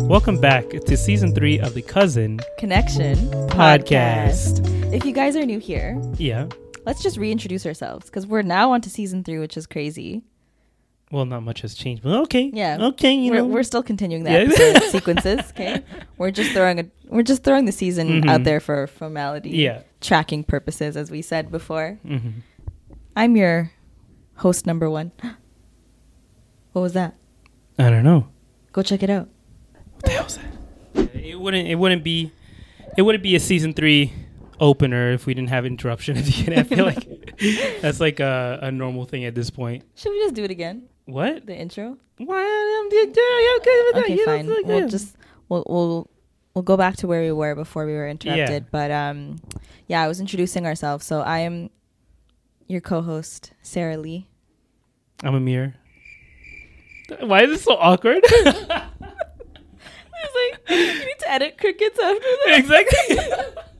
Welcome back to season three of the Cousin Connection Podcast. podcast. If you guys are new here, Yeah. let's just reintroduce ourselves because we're now on to season three, which is crazy. Well, not much has changed, but okay. Yeah. Okay, you we're, know. we're still continuing the Yeah. sequences. Okay, we're just throwing a we're just throwing the season Mhm. out there for formality, Yeah. tracking purposes, as we said before. hmm I'm your host number one. What was that? I don't know. Go check it out. What the hell is that? It wouldn't. It wouldn't be. It wouldn't be a season three opener if we didn't have interruption at the end. I feel like that's like a, a normal thing at this point. Should we just do it again? What? The intro. Why? Okay with that. Okay, fine. like We'll just we'll we'll we'll go back to where we were before we were interrupted. But um, yeah, I was introducing ourselves. So I am your co-host, Sarah Lee. I'm Amir. Why is it so awkward? I was like, you need to edit crickets after that. exactly.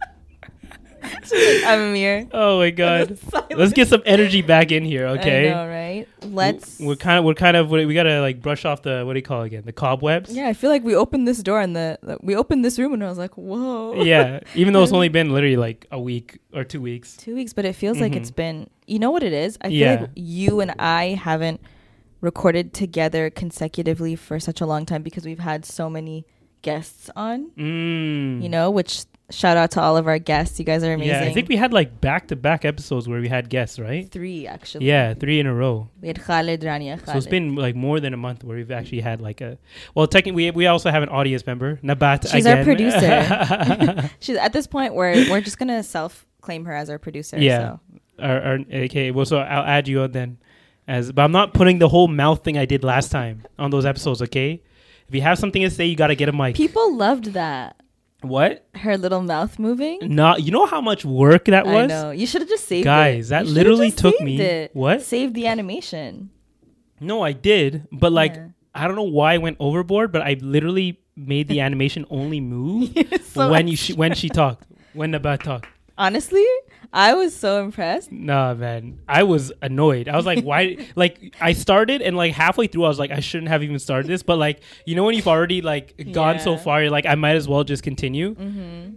Like, I'm Amir. oh my god. Let's get some energy back in here, okay? I know, right? Let's. We're kind of we're kind of we gotta like brush off the what do you call it again the cobwebs. yeah, I feel like we opened this door and the, the we opened this room and I was like, whoa. yeah. Even though it's only been literally like a week or two weeks. Two weeks, but it feels like it's mm-hmm. been. You know what it is? I feel Yeah. like you and I haven't recorded together consecutively for such a long time because we've had so many guests on. Mm. You know, which shout out to all of our guests. You guys are amazing. Yeah, I think we had like back to back episodes where we had guests, right? three actually. Yeah, three in a row. we had Khalid, Rania, Khalid. So it's been like more than a month where we've actually had like a. Well, technically, we, we also have an audience member, Nabat. She's our producer. She's at this point where we're just gonna self claim her as our producer. Yeah. So. or, or okay, well, so I'll add you on then, as but I'm not putting the whole mouth thing I did last time on those episodes. Okay, if you have something to say, you got to get a mic. People loved that. what? Her little mouth moving. No, you know how much work that I was, know. You should have just saved it. guys. That literally took saved me it. what? Saved the animation. No, I did, but like Yeah. I don't know why I went overboard, but I literally made the animation only move So when you she, when she talked, when Nabat talked. Honestly, I was so impressed. Nah, man, I was annoyed. I was like, why? like, I started and like halfway through, I was like, I shouldn't have even started this. But like, you know, when you've already like gone so far, you're like, I might as well just continue. Mm-hmm.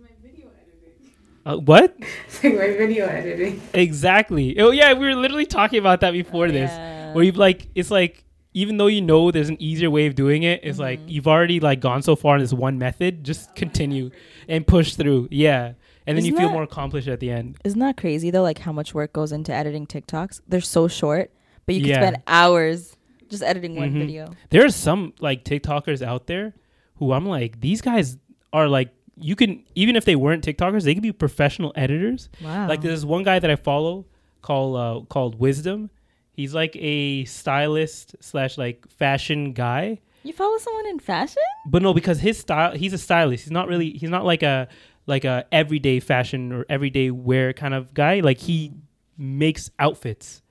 Uh, what? like my video editing. Exactly. Oh yeah, we were literally talking about that before this. Yeah. Where you've like, it's like. Even though you know there's an easier way of doing it, it's like Mm-hmm. you've already like gone so far in this one method. Just continue and push through. Yeah, and then Isn't you feel that- more accomplished at the end. Isn't that crazy though? Like how much work goes into editing TikToks? They're so short, but you can Yeah. spend hours just editing one Mhm. video. there are some like TikTokers out there who I'm like, these guys are like, you can even if they weren't TikTokers, they could be professional editors. Wow. Like there's one guy that I follow called uh, called Wisdom. He's like a stylist slash like fashion guy, you follow someone in fashion? but no, because his style, he's a stylist. He's not really, he's not like a like a everyday fashion or everyday wear kind of guy. Like he makes outfits,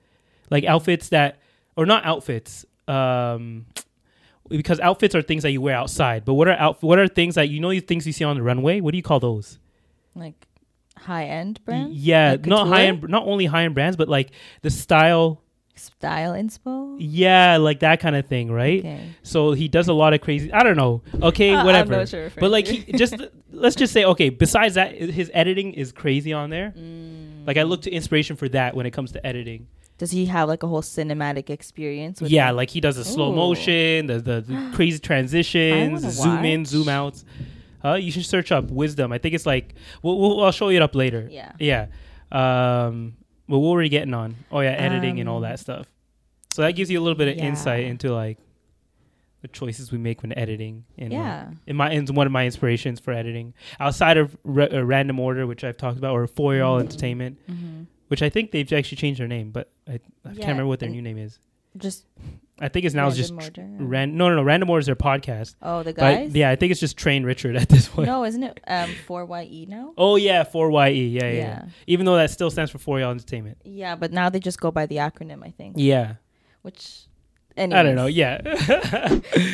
like outfits that, or not outfits. Um, because outfits are things that you wear outside. But what are out? What are things that you know? Things you see on the runway. What do you call those? Like high end brand? Yeah, Like not high end. Not only high end brands, but like the style. Style inspo? Yeah, like that kind of thing, right? Okay. So he does a lot of crazy. I don't know. Okay, Uh, whatever. sure but like, he just let's just say, okay. Besides that, his editing is crazy on there. Mm. Like I look to inspiration for that when it comes to editing. Does he have like a whole cinematic experience? With yeah, it? like he does the slow motion, the, the, the crazy transitions, zoom in, zoom outs. Uh, you should search up wisdom. I think it's like we'll, we'll I'll show you it up later. Yeah. Yeah. Um, but what were we getting on? Oh yeah, editing and all Um, that stuff. So that gives you a little bit of yeah. insight into like the choices we make when editing. And like, Yeah. in my in one of my inspirations for editing outside of uh, random order, which I've talked about, or Four Year All Entertainment, Mhm. which I think they've actually changed their name, but I, I Yeah, can't remember what their new name is. Just I think it's now just Random tr- Order. ran. No, no, no. Random Order is their podcast. Oh, the But guys. yeah, I think it's just Train Richard at this point. No, isn't it um four YE now? Oh yeah, four YE. Yeah, yeah, yeah. Yeah. Even though that still stands for Four Year All Entertainment. Yeah, but now they just go by the acronym, I think. Yeah. Which, I don't know. Yeah.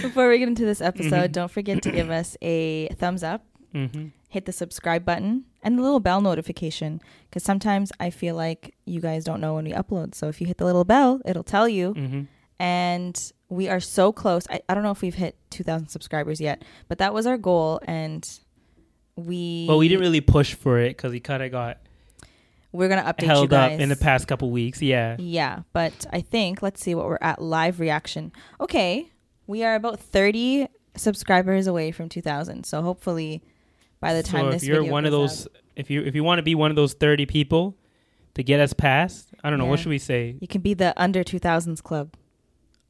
Before we get into this episode, Mhm. don't forget to give us a thumbs up, hmm hit the subscribe button, and the little bell notification. Because sometimes I feel like you guys don't know when we upload. So if you hit the little bell, it'll tell you. hmm And we are so close. I, I don't know if we've hit 2,000 subscribers yet, but that was our goal. And we. Well, we didn't really push for it because he kind of got We're going to update you held up in the past couple weeks. Yeah. Yeah, but I think let's see what we're at live reaction. Okay, we are about 30 subscribers away from 2000. So hopefully by the time so this if you're one of those, out, if you if you want to be one of those thirty people to get us past, I don't know what should we say you can be the under 2000s club.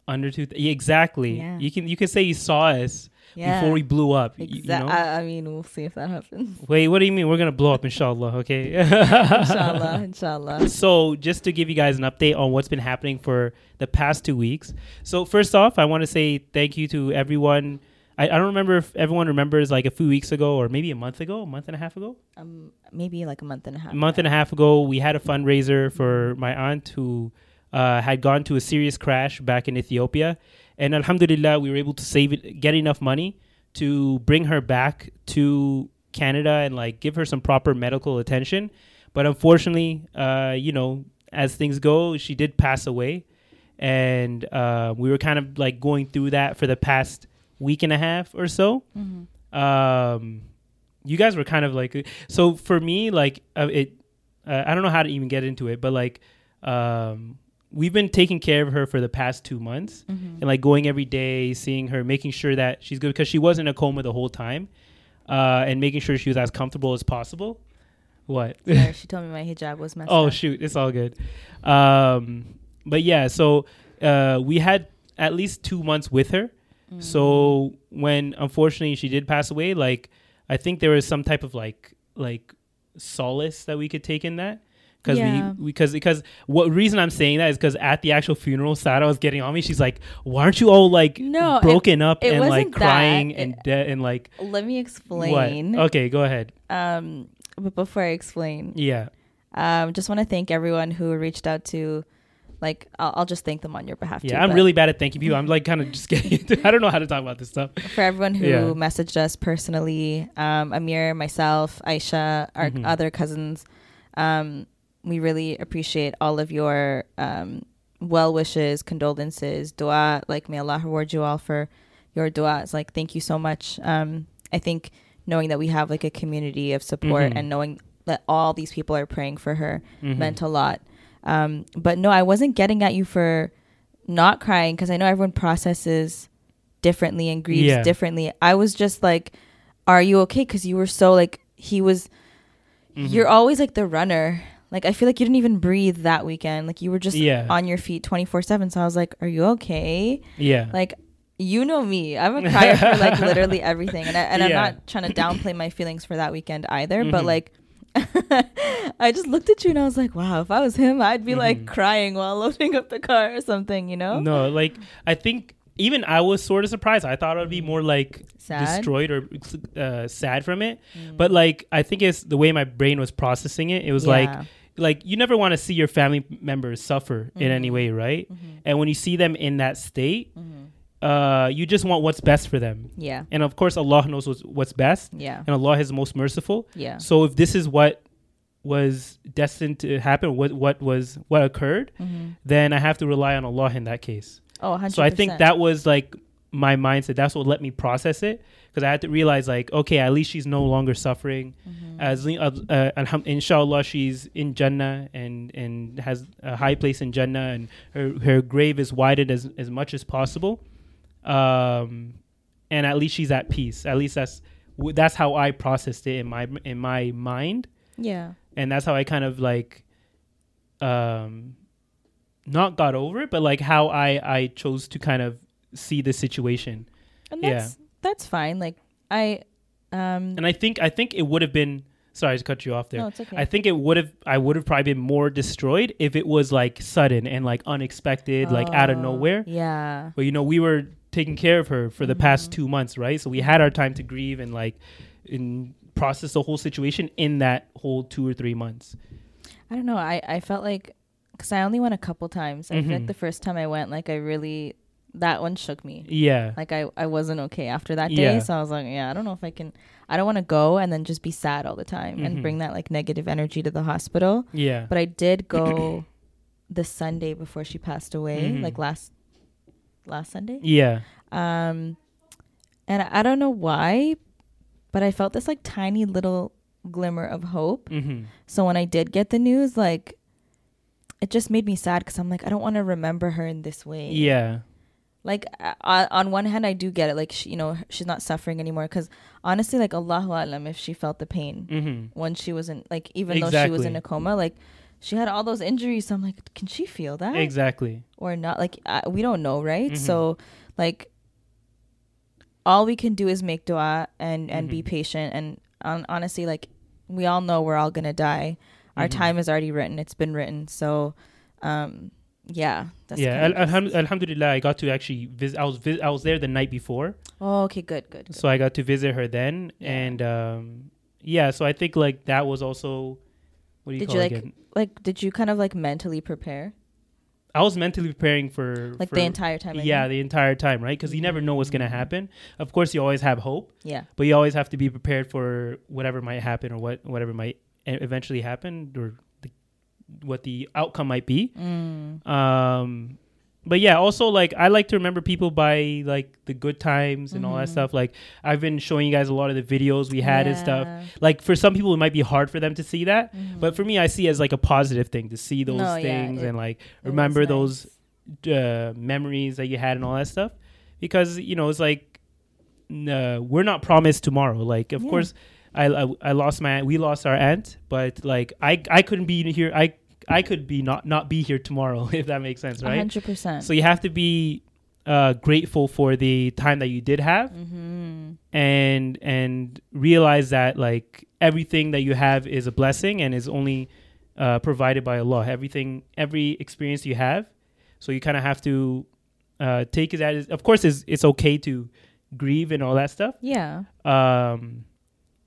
Under two. yeah, exactly. Yeah. You can you can say you saw us Yeah. before we blew up. y- you know? I, I mean, we'll see if that happens. Wait, what do you mean? We're gonna blow up, inshallah. Okay. inshallah, inshallah. So, just to give you guys an update on what's been happening for the past two weeks. So, first off, I want to say thank you to everyone. I, I don't remember if everyone remembers like a few weeks ago or maybe a month ago, a month and a half ago. Um, maybe like a month and a half. A month and a half ago, we had a fundraiser for my aunt who uh, had gone to a serious crash back in Ethiopia. And Alhamdulillah, we were able to save it, get enough money to bring her back to Canada and like give her some proper medical attention. But unfortunately, uh, you know, as things go, she did pass away. And uh, we were kind of like going through that for the past week and a half or so Mhm. um you guys were kind of like so for me like uh, it uh, i don't know how to even get into it but like um we've been taking care of her for the past two months Mhm. and like going every day seeing her making sure that she's good because she was in a coma the whole time uh and making sure she was as comfortable as possible what Sorry, she told me my hijab was messed oh up. shoot it's all good um but yeah so uh we had at least two months with her Mm. so when unfortunately she did pass away, like I think there was some type of like like solace that we could take in that because Yeah. we because because what reason I'm saying that is because at the actual funeral, Sada was getting on me. She's like, "Why aren't you all like No, it- broken up it and like wasn't that. crying and de- and like Let me what?" explain. Okay, go ahead. Um, but before I explain, Yeah, um, just want to thank everyone who reached out to, like, I'll, I'll just thank them on your behalf. too, yeah. I'm but really bad at thanking people. I'm like kind of just getting. Into, I don't know how to talk about this stuff. for everyone who Yeah. messaged us personally, um, Amir, myself, Aisha, our Mhm. other cousins. Um, we really appreciate all of your um, well wishes, condolences, dua. Like, may Allah reward you all for your duas. Like, thank you so much. Um, I think knowing that we have like a community of support Mhm. and knowing that all these people are praying for her Mhm. meant a lot. Um, but no, I wasn't getting at you for not crying because I know everyone processes differently and grieves Yeah. differently. I was just like, "Are you okay?" Because you were so like he was. Mhm. You're always like the runner. Like I feel like you didn't even breathe that weekend. Like you were just Yeah. on your feet twenty four seven. So I was like, "Are you okay?" yeah. Like you know me. I'm a crier for like literally everything, and I, and I'm not trying to downplay my feelings for that weekend either. But Mhm. like, I just looked at you and I was like, wow, if I was him, I'd be like Mhm. crying while loading up the car or something, you know? No, like I think even I was sort of surprised. I thought it would be more like Sad? destroyed or uh, sad from it. Mm. But like I think it's the way my brain was processing it. It was like Yeah. like you never want to see your family members suffer in any Mhm. way, right? Mhm. And when you see them in that state, Mhm. uh, you just want what's best for them. Yeah. And of course, Allah knows what's, what's best, Yeah. and Allah is most merciful. Yeah. So if this is what was destined to happen, what what was what occurred, Mhm. then I have to rely on Allah in that case. Oh, 100%. So I think that was like my mindset. That's what let me process it because I had to realize like, okay, at least she's no longer suffering. Mm-hmm. As uh, uh, inshallah, she's in Jannah and and has a high place in Jannah, and her her grave is widened as as much as possible. Um, and at least she's at peace. At least that's that's how I processed it in my in my mind Yeah. and that's how I kind of like um not got over it but like how I I chose to kind of see the situation And Yeah. that's that's fine. Like I um and I think I think it would have been sorry to cut you off there no, it's okay. I think it would have I would have probably been more destroyed if it was like sudden and like unexpected like out of Oh, nowhere Yeah. but you know we were taking care of her for the past Mm-hmm. two months right so we had our time to grieve and like and process the whole situation in that whole two or three months I don't know. I I felt like cuz I only went a couple times. I feel Mhm. like the first time I went like I really that one shook me. yeah Like I I wasn't okay after that day, Yeah. so I was like, yeah, I don't know if I can I don't want to go and then just be sad all the time Mhm. and bring that like negative energy to the hospital. yeah But I did go the Sunday before she passed away, Mhm. like last last Sunday. yeah Um, and I don't know why, but I felt this like tiny little glimmer of hope. mm-hmm. So when I did get the news, like it just made me sad because I'm like, I don't want to remember her in this way. Yeah. Like uh, on on one hand, I do get it. Like she, you know, she's not suffering anymore. Because honestly, like Allahu Alam, if she felt the pain Mm-hmm. when she wasn't like, even though she was in a coma, like she had all those injuries. So I'm like, can she feel that? Exactly. or not like uh, we don't know right Mhm. so like all we can do is make dua and and be Mhm. patient and um, honestly like we all know we're all gonna die our Mhm. time is already written it's been written so um yeah that's yeah. Al- alham- alhamdulillah, I got to actually visit. I was vis- I was there the night before, oh okay good good, good. so I got to visit her then, Yeah. and um, yeah. So I think like that was also. What do you Did call you, it like, again? like did you kind of like mentally prepare I was mentally preparing for like for- the entire time I Yeah, mean? the entire time, right? Because you never know what's gonna Mm. happen. Of course, you always have hope, yeah but you always have to be prepared for whatever might happen or what whatever might eventually happened or the, what the outcome might be. mm. um but yeah also like i like to remember people by like the good times and all that Mhm. stuff like i've been showing you guys a lot of the videos we had and stuff like for some people it might be hard for them to see that Mhm. but for me i see it as like a positive thing to see those No, yeah, things it- and like remember those nice. uh, memories that you had and all that stuff because you know it's like uh, we're not promised tomorrow like of Yeah. course I, I I lost my we lost our aunt but like I I couldn't be here I I could be not not be here tomorrow if that makes sense right 100% so you have to be uh, grateful for the time that you did have mm-hmm. and and realize that like everything that you have is a blessing and is only uh, provided by Allah. Everything, every experience you have, so you kind of have to uh, take it as. Of course, it's it's okay to grieve and all that stuff. yeah Um,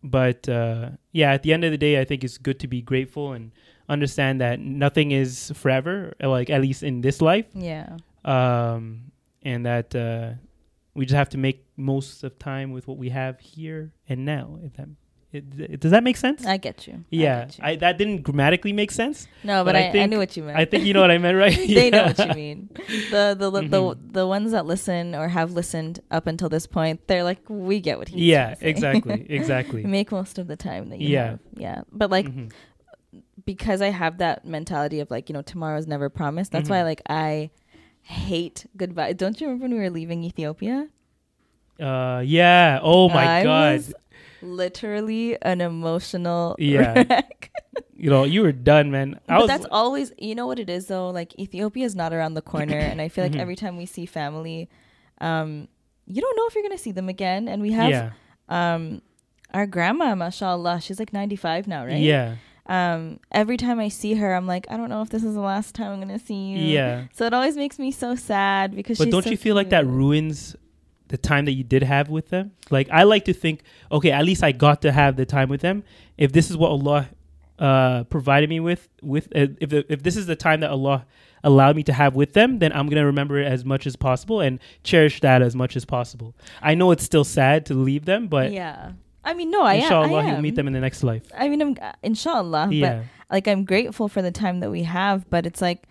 but uh, yeah, at the end of the day, I think it's good to be grateful and understand that nothing is forever. Like at least in this life yeah um, and that uh, we just have to make most of time with what we have here and now. If that it, does that make sense? I get you I yeah, get you. I, that didn't grammatically make sense. No, but, But I I, I, think- knew what you meant. I think you know what I meant, right? they know what you mean. The the the, Mhm. the the ones that listen or have listened up until this point, they're like, we get what he's Yeah, trying to say." exactly, exactly. Make most of the time that you Yeah. have. Yeah, but like Mhm. because I have that mentality of like you know tomorrow's never promised. That's why Mhm. like I hate goodbye. Don't you remember when we were leaving Ethiopia? Uh, yeah. Oh my I god. was literally an emotional Yeah. wreck. You know, you were done, man. I but was. that's always you know what it is though like ethiopia is not around the corner and i feel like Mhm. every time we see family um you don't know if you're gonna see them again and we have yeah. um our grandma mashallah she's like 95 now right Yeah. um every time i see her i'm like i don't know if this is the last time i'm gonna see you Yeah. so it always makes me so sad because But don't so you feel like that ruins the time that you did have with them? Like I like to think, okay, at least I got to have the time with them. If this is what Allah uh, provided me with, with uh, if the, if this is the time that Allah allowed me to have with them, then I'm gonna remember it as much as possible and cherish that as much as possible. I know it's still sad to leave them, but yeah i mean no i am, inshallah you'll meet them in the next life. i mean i'm uh, inshallah but like I'm grateful for the time that we have, but it's like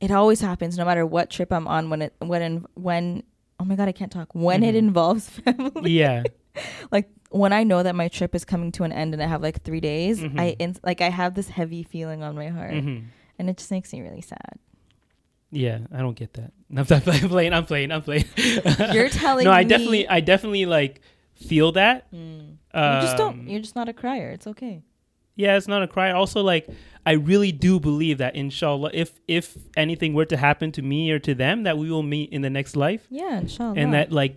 it always happens no matter what trip I'm on when it when when oh my god, I can't talk. When it Mhm. involves family, Yeah. like when I know that my trip is coming to an end and I have like three days, Mhm. I in, like I have this heavy feeling on my heart, hmm and it just makes me really sad. Yeah, I don't get that. I'm I'm playing. I'm playing. I'm playing. You're telling me no, I definitely, I definitely like feel that. Mm. you just don't. Um, You're just not a crier. It's okay. Yeah, it's not a cry. Also, like I really do believe that inshallah, if if anything were to happen to me or to them, that we will meet in the next life, Yeah, inshallah. and that like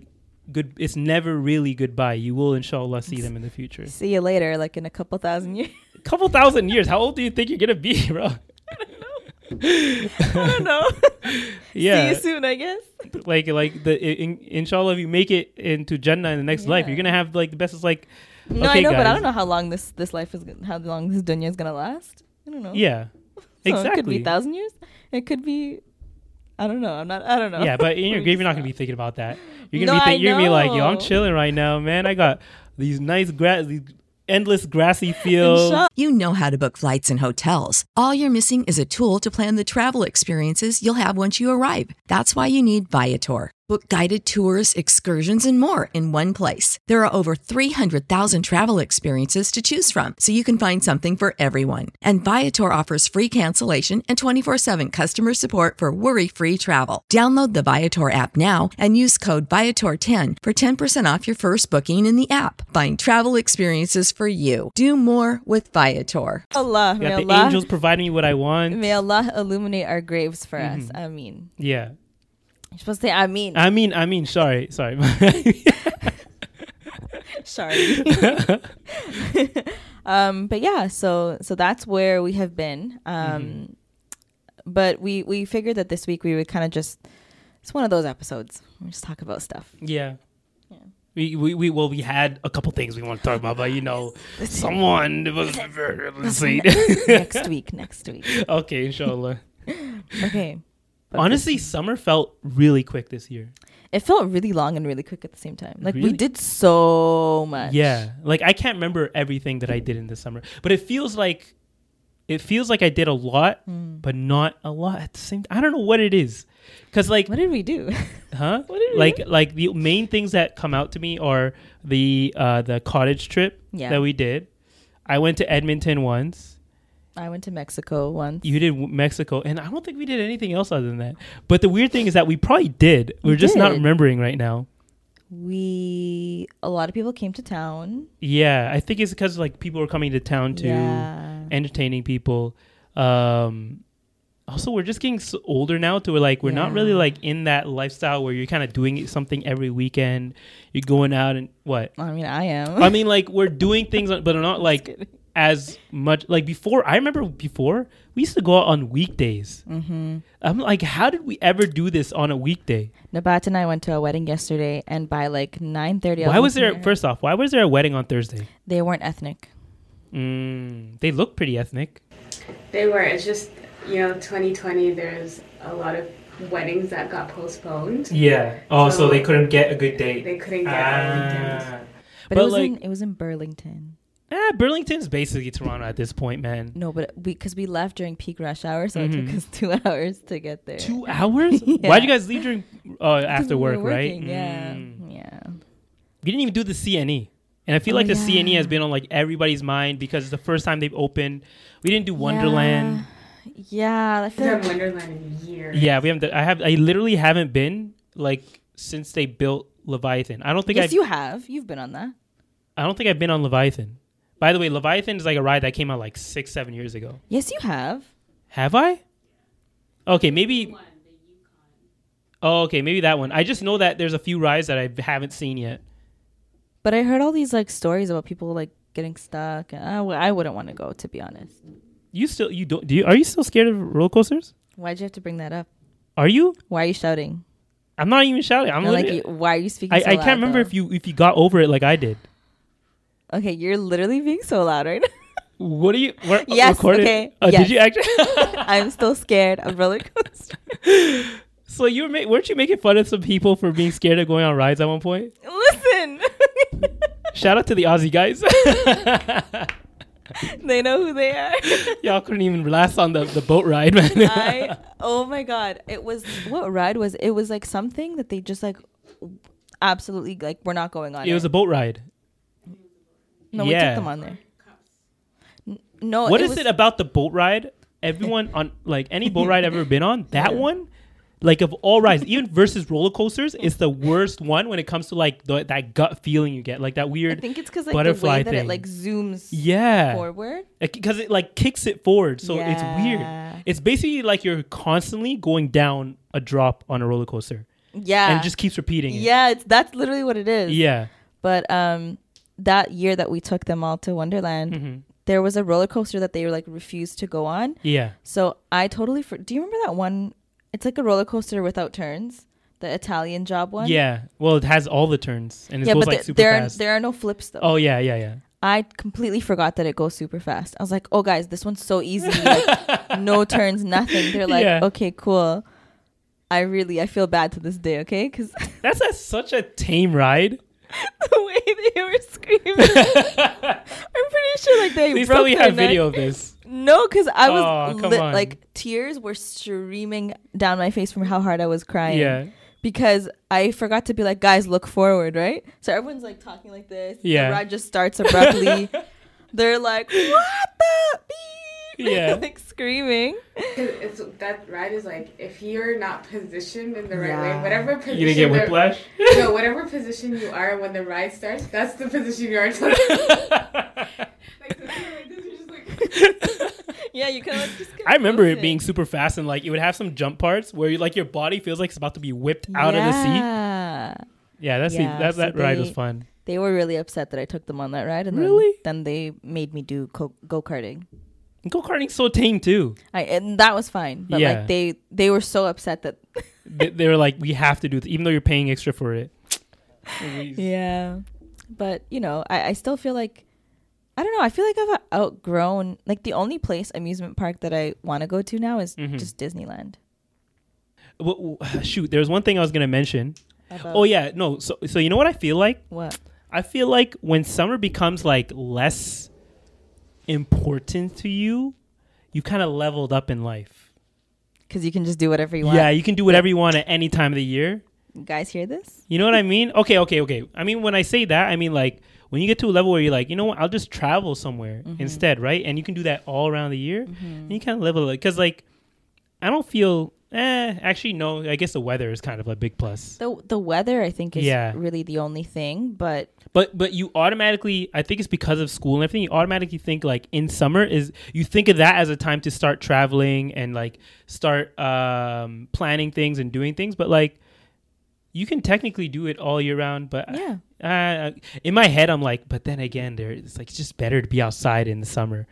good. It's never really goodbye. You will inshallah see them in the future. see you later, like in a couple thousand years. A couple thousand years. How old do you think you're gonna be, bro? I don't know. I don't know. Yeah, See you soon, I guess. like like the in, inshallah, if you make it into Jannah in the next life, you're gonna have like the best. Is like No, I Okay, know, but I don't know how long this this life is. How long this dunya is gonna last. I don't know. yeah, So It could be a thousand years. It could be. I don't know. I'm not. I don't know. Yeah, but in your grave, you're not gonna be thinking about that. You're gonna No, be I think, you're gonna be like, yo, I'm chilling right now, man. I got these nice grass, these endless grassy fields. Inshallah. You know how to book flights and hotels. All you're missing is a tool to plan the travel experiences you'll have once you arrive. That's why you need Viator. Book guided tours, excursions, and more in one place. There are over 300,000 travel experiences to choose from, so you can find something for everyone. And Viator offers free cancellation and 24 7 customer support for worry free travel. Download the Viator app now and use code Viator10 for 10% off your first booking in the app. Find travel experiences for you. Do more with Viator. Allah, You may got the Allah, angels providing me what I want. may Allah illuminate our graves for us. Mm-hmm. I mean, Yeah, you're supposed to say I mean. I mean, I mean, sorry, sorry. Sorry. um, but yeah, so so that's where we have been. Um, Mm-hmm. but we we figured that this week we would kind of just it's one of those episodes. We just talk about stuff. yeah. Yeah. We, we, we well we had a couple things we want to talk about but you know someone was let's see next week, next week. okay inshallah Okay. But honestly summer felt really quick this year it felt really long and really quick at the same time. Like we did so much. Yeah, like I can't remember everything that I did in the summer, but it feels like it feels like I did a lot, Hmm. but not a lot at the same. time. I don't know what it is, because like, What did we do? huh? what did we Like, do? like the main things that come out to me are the uh the cottage trip Yeah. that we did. I went to Edmonton once. I went to Mexico once. You did Mexico, and I don't think we did anything else other than that. But the weird thing is that we probably did. We're We just not remembering right now. we a lot of people came to town. Yeah, I think it's because like people were coming to town too. Yeah. entertaining people. Um, also, we're just getting so older now to where like we're not really like in that lifestyle where you're kind of doing something every weekend. You're going out and what? I mean, I am. I mean, like we're doing things, but not like as much. Like before, I remember before we used to go out on weekdays. mm-hmm. I'm like, how did we ever do this on a weekday? Nabat and I went to a wedding yesterday, and by like nine thirty, Why was there? First off, why was there a wedding on Thursday? They weren't ethnic. Mm, they look pretty ethnic. They were. It's just you know, 2020. There's a lot of weddings that got postponed. Yeah. Oh, so, So they couldn't get a good date. They couldn't get a weekend. Ah. But, But, it was like- in it was in Burlington. Ah, Burlington's basically Toronto at this point, man. No, but we because we left during peak rush hour, so it Mhm. took us two hours to get there. Two hours? Yeah. Why'd you guys leave during uh, 'Cause after we were work, right? working, Yeah, Mm. yeah. We didn't even do the CNE. And I feel Oh, like the yeah. CNE has been on like everybody's mind because it's the first time they've opened. We didn't do Wonderland. Yeah, yeah I We feel haven't like Wonderland in years. Yeah, we haven't. I have. I literally haven't been like since they built Leviathan. I don't think yes, I've. you have. You've been on that. I don't think I've been on Leviathan. By the way, Leviathan is like a ride that came out like six, seven years ago. Yes, you have. Have I? Okay, maybe. Oh, okay, maybe that one. I just know that there's a few rides that I haven't seen yet. But I heard all these like stories about people like getting stuck. And I, w- I wouldn't want to go, to be honest. You still you don't do you are you still scared of roller coasters? Why'd you have to bring that up? Are you? Why are you shouting? I'm not even shouting. I'm No, like, you, why are you speaking? I, so I loud, can't remember though? if you if you got over it like I did. Okay, you're literally being so loud right now. What are you? What, Yes, recorded? okay, Uh, yes. Did you actually? I'm still scared of roller coasters. so you were ma- weren't you making fun of some people for being scared of going on rides at one point? Listen, Shout out to the Aussie guys. they know who they are. Y'all couldn't even last on the, the boat ride, man. I oh my god, it was what ride was it? Was like something that they just like absolutely like we're not going on. It was a boat ride. No, we yeah. took them on there. N- No, What it is was, it about the boat ride? Everyone on like any boat ride I've ever been on, that one, like of all rides, even versus roller coasters, it's the worst one when it comes to like the, that gut feeling you get, like that weird I weird. think it's because like butterfly the way that thing. it like zooms Yeah, forward. because it like kicks it forward, so it's Yeah. weird. It's basically like you're constantly going down a drop on a roller coaster, Yeah, and it just keeps repeating. It. yeah, it's that's literally what it is. yeah. But um, that year that we took them all to Wonderland, hmm there was a roller coaster that they were like refused to go on. Yeah. So I totally. For- Do you remember that one? It's like a roller coaster without turns. The Italian job one. Yeah. Well, it has all the turns, and it yeah, goes but like there- super there are, fast. there are no flips though. oh yeah, yeah, yeah. I completely forgot that it goes super fast. I was like, "Oh, guys, this one's so easy. Like, no turns, nothing." They're like, Yeah. "Okay, cool." I really, I feel bad to this day. Okay, because That's a, such a tame ride. the way they were screaming, I'm pretty sure like they Please broke tell me you their have neck. video of this. No, because I was Oh, on. like tears were streaming down my face from how hard I was crying. Yeah. Because I forgot to be like, guys, look forward, right? So everyone's like talking like this. Yeah. The ride just starts abruptly. They're like, what the beep? Yeah. like screaming. 'Cause It's that ride is like if you're not positioned in the right way, whatever position. You gonna get the- whiplash? No, whatever position you are when the ride starts, that's the position you are. until- like, so you're like this, you're just like- Yeah, you can like just. I remember it being super fast and like it would have some jump parts where you, like your body feels like it's about to be whipped out of the seat. Yeah. Yeah, that's Yeah, the, that so that ride was fun. They were really upset that I took them on that ride, and Really? then, then they made me do co- go karting. Go karting's so tame too. I and that was fine, but Yeah. like they they were so upset that they, they were like, we have to do this, even though you're paying extra for it. yeah. But you know, I I still feel like I don't know. I feel like I've outgrown like the only place amusement park that I want to go to now is Mhm. just Disneyland. Well, shoot, there's one thing I was gonna mention. About Oh yeah, no. So so you know what I feel like? what? I feel like when summer becomes like less important to you, you kind of leveled up in life. Because you can just do whatever you want. Yeah, you can do whatever you want at any time of the year. You guys hear this? You know what I mean? Okay, okay, okay. I mean, when I say that, I mean like when you get to a level where you're like, you know what, I'll just travel somewhere Mm-hmm. instead, right? And you can do that all around the year. And you kind of level it because like I don't feel. Eh, actually, no. I guess the weather is kind of a big plus. The the weather I think is Yeah. really the only thing, but But but you automatically, I think it's because of school and everything. You automatically think like in summer is you think of that as a time to start traveling and like start um, planning things and doing things. But like you can technically do it all year round. But yeah. uh, in my head, I'm like, but then again, there it's like it's just better to be outside in the summer.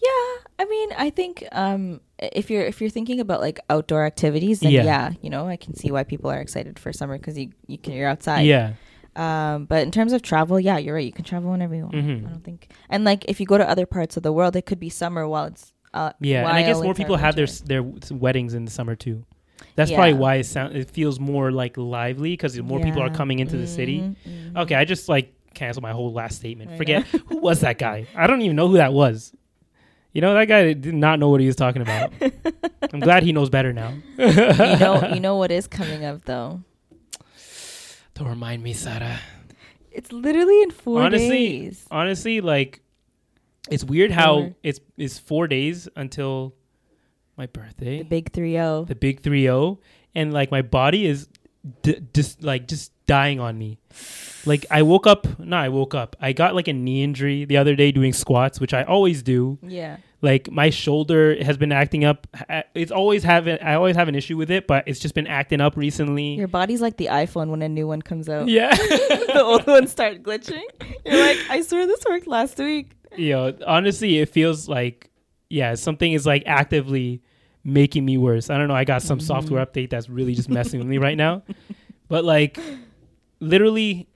Yeah, I mean, I think um, if you're if you're thinking about like outdoor activities, then Yeah. yeah, you know, I can see why people are excited for summer because you you can you're outside. yeah, Um, but in terms of travel, yeah, you're right. You can travel whenever you want. Mhm. I don't think, and like if you go to other parts of the world, it could be summer while it's uh, yeah. And I guess more people have their winter. their weddings in the summer too. That's Yeah. probably why it sound it feels more like lively because more people are coming into the city. Mhm, mhm. Okay, I just like cancel my whole last statement. I Forget who was that guy. I don't even know who that was. You know that guy did not know what he was talking about. I'm glad he knows better now. you know, you know what is coming up though. Don't remind me, Sarah. It's literally in four honestly, days. honestly, like it's weird how Four. it's it's four days until my birthday, The big three zero. the big three zero, and like my body is d- just like just dying on me. Like I woke up, no, I woke up. I got like a knee injury the other day doing squats, which I always do. Yeah. Like my shoulder has been acting up it's always having i always have an issue with it but it's just been acting up recently Your body's like the iPhone when a new one comes out. yeah the old ones start glitching. You're like, I swear this worked last week. know honestly it feels like yeah something is like actively making me worse i don't know i got some mm-hmm. software update that's really just messing with me right now but like literally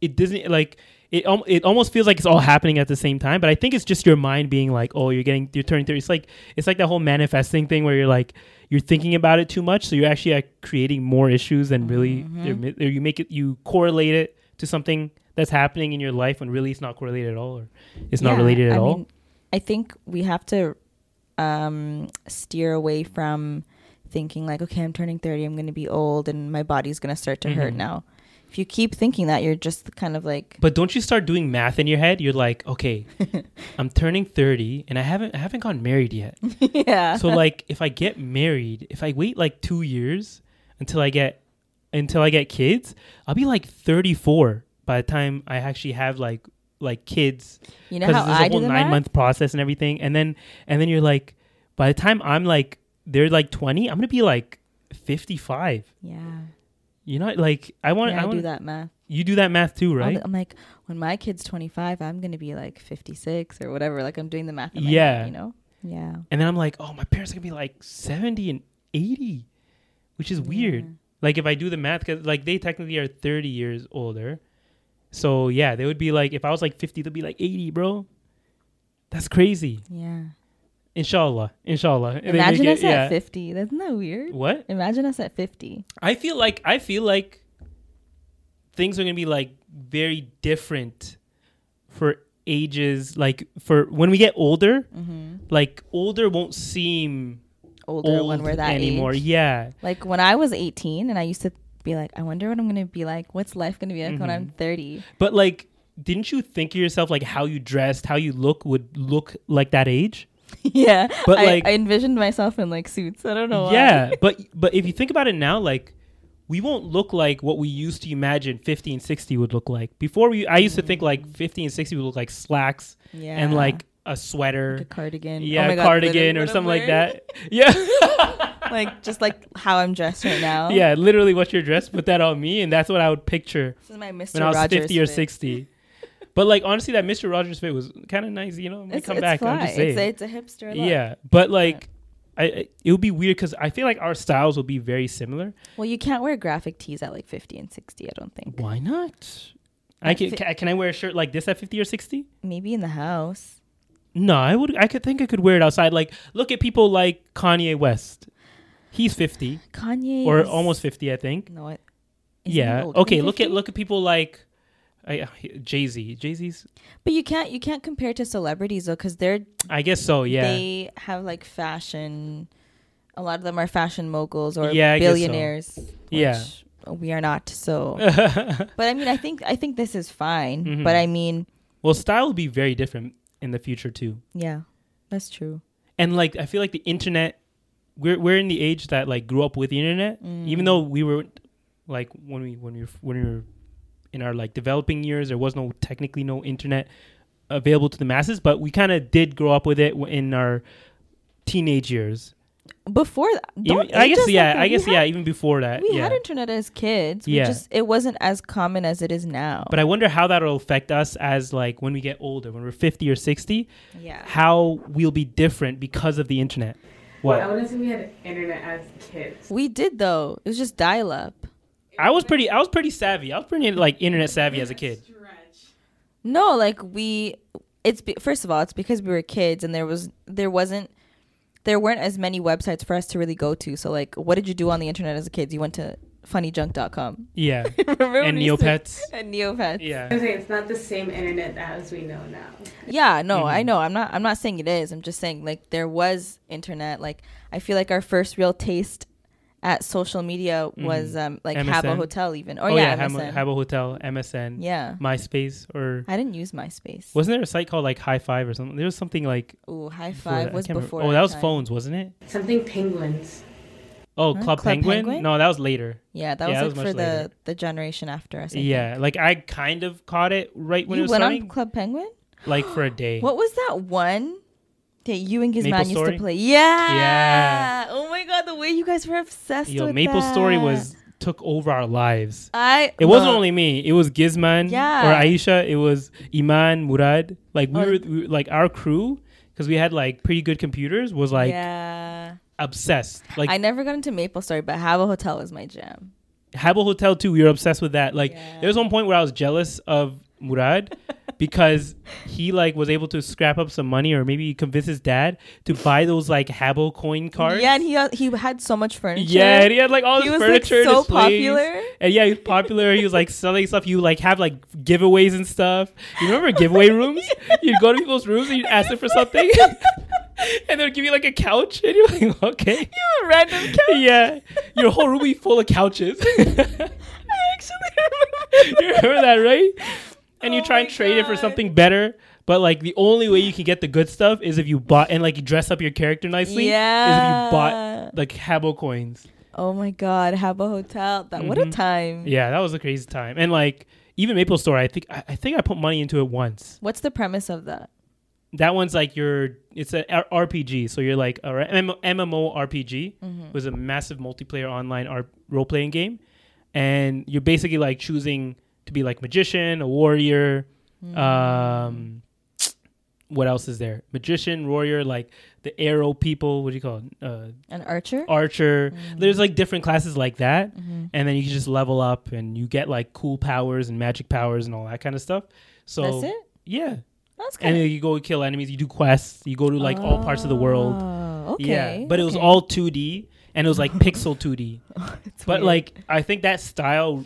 it doesn't like it, it almost feels like it's all happening at the same time but i think it's just your mind being like oh you're getting you're turning 30 it's like it's like that whole manifesting thing where you're like you're thinking about it too much so you're actually like creating more issues than really or you make it you correlate it to something that's happening in your life when really it's not correlated at all or it's not related at I all mean, I think we have to um, steer away from thinking like, okay, I'm turning 30, I'm going to be old and my body's going to start to hurt Mhm. now. If you keep thinking that, you're just kind of like, But don't you start doing math in your head? You're like, okay, I'm turning 30 and I haven't I haven't gotten married yet. yeah. So like if I get married, if I wait like 2 years until I get until I get kids, I'll be like 34 by the time I actually have like like kids you know because how there's I a whole 9 math? month process and everything and then and then you're like by the time I'm like they're like 20, I'm going to be like 55. Yeah. You know like I want yeah, I I want do that math. You do that math too, right? I'm like, when my kid's 25, I'm going to be like 56 or whatever. Like I'm doing the math. In my Yeah. Head, you know? Yeah. And then I'm like, oh, my parents are gonna be like 70 and 80, which is weird. Yeah. Like if I do the math, cause like they technically are 30 years older. So yeah, they would be like, if I was like 50, they'd be like 80, bro. That's crazy. Yeah. Inshallah, inshallah. Imagine us it- at 50. Isn't that weird? What? Imagine us at 50. I feel like I feel like things are gonna be like very different for ages. Like for when we get older, Mm-hmm. like older won't seem Older old when we're that anymore. age. Yeah. Like when I was 18 and I used to be like, I wonder what I'm going to be like. What's life going to be like when Mhm. I'm 30? But like, didn't you think of yourself like how you dressed, how you look would look like that age? yeah. But, I, like- I envisioned myself in like suits. I don't know why. Yeah, but but if you think about it now, like we won't look like what we used to imagine 50 and 60 would look like. Before we I used to think mm. like 50 and 60 would look like slacks yeah. and like a sweater. Like a cardigan. yeah, Oh my God, cardigan or something like that. Yeah. like just like how I'm dressed right now. yeah, literally what you're dressed, put that on me and that's what I would picture This is my Mr. when I was Rogers 50 or fit. 60. But like honestly that Mr. Rogers fit was kind of nice, you know. When we It's, come it's back, fly. I'm just saying. It's, a, it's a hipster look. Yeah, but like, I, I it would be weird because I feel like our styles will be very similar. Well, you can't wear graphic tees at like 50 and 60, I don't think. Why not? I can. fi- ca- Can I wear a shirt like this at fifty or sixty? Maybe in the house. No, I would. I could think I could wear it outside. Like, look at people like Kanye West. He's fifty Kanye. or almost fifty, I think. No, it, isn't he yeah. Okay. Look at look at people like Jay Z. Jay Z's. But you can't you can't compare to celebrities though, because they're I guess so. Yeah. they have like fashion. A lot of them are fashion moguls or Yeah, I guess so. billionaires. Yeah. which we are not. So, but I mean, I think I think this is fine. Mhm. But I mean, well, style will be very different in the future too. yeah, that's true. and like I feel like the internet we're we're in the age that like grew up with the internet Mm. even though we were like when we when we were when we were in our like developing years there was no technically no internet available to the masses but we kind of did grow up with it in our teenage years Before that, don't Even- I guess yeah like. I guess had- yeah even before that We yeah had internet as kids. We Yeah. just it wasn't as common as it is now. but I wonder how that'll affect us as like when we get older when we're 50 or 60 yeah. how we'll be different because of the internet What? I wouldn't say we had internet as kids. We did though. It was just dial up. I was pretty I was pretty savvy I was pretty like internet savvy as a kid No, like we it's be, first of all, it's because we were kids and there was there wasn't there weren't as many websites for us to really go to. So like what did you do on the internet as a kid? You went to funnyjunk.com. yeah Remember when and we used Neopets. And Neopets. Yeah. I was saying it's not the same internet as we know now. Yeah, no, I Mhm. know. I'm not I'm not saying it is. I'm just saying like there was internet. Like I feel like our first real taste at social media was um like Habbo MSN? Hotel even. Or Mm-hmm. oh yeah, yeah, Hab- MSN. Habbo Hotel, MSN, yeah. MySpace, or I didn't use MySpace. wasn't there a site called like Hi5 or something? There was something like Ooh, High before Five that. Was can't remember. before. Oh, that was time. phones, wasn't it? Something penguins. Oh, Huh? Club, Club Penguin? Penguin? No, that was later. Yeah, that Yeah, was that was for much the later. the generation after us. I Yeah, like I kind of caught it right when you it was went starting, on Club Penguin. like for a day. What was that one that you and Gizman Maple used Story? to play? Yeah. Yeah. Oh my god, the way you guys were obsessed Yo, with Maple Story was took over our lives. I. It wasn't only me. It was Gizman Yeah. or Aisha. It was Iman, Murad. Like we Oh. were, we were like our crew because we had like pretty good computers. Was like yeah. obsessed. Like I never got into Maple Story, but Habbo Hotel was my jam. Habbo Hotel too. We were obsessed with that. Like Yeah. there was one point where I was jealous of Murad because he like was able to scrap up some money or maybe convince his dad to buy those like Habbo coin cards. Yeah, and he uh, he had so much furniture. Yeah, and he had like all he this was like furniture. so popular. And yeah, he was popular. He was like selling stuff. You like have like giveaways and stuff. You remember giveaway rooms? You'd go to people's rooms and you'd ask them for something. and they'll give you like a couch, and you're like, okay, You have a random couch. yeah, your whole room be full of couches. I actually remember. you remember that, right? And you Oh try and trade it for something better. But like the only way you can get the good stuff is if you bought and like you dress up your character nicely. Yeah. Is if you bought like Habbo coins. Oh my God, Habbo Hotel. That what a Mhm. time. Yeah, that was a crazy time. And like even Maple Story, I think I, I think I put money into it once. What's the premise of that? That one's like your it's a R- RPG, so you're like a M- MMO RPG. Mm-hmm. Was a massive multiplayer online role playing game, and you're basically like choosing to be like magician, a warrior. Um, what else is there? Magician, warrior, like the arrow people. What do you call it? Uh, An archer. archer. There's like different classes like that, Mm-hmm. and then you can just level up and you get like cool powers and magic powers and all that kind of stuff. So That's it. yeah, That's and good. then you go kill enemies. You do quests. You go to like all parts of the world. Oh, okay. Yeah, but it was okay. all 2D and it was like pixel 2D. But weird. like I think that style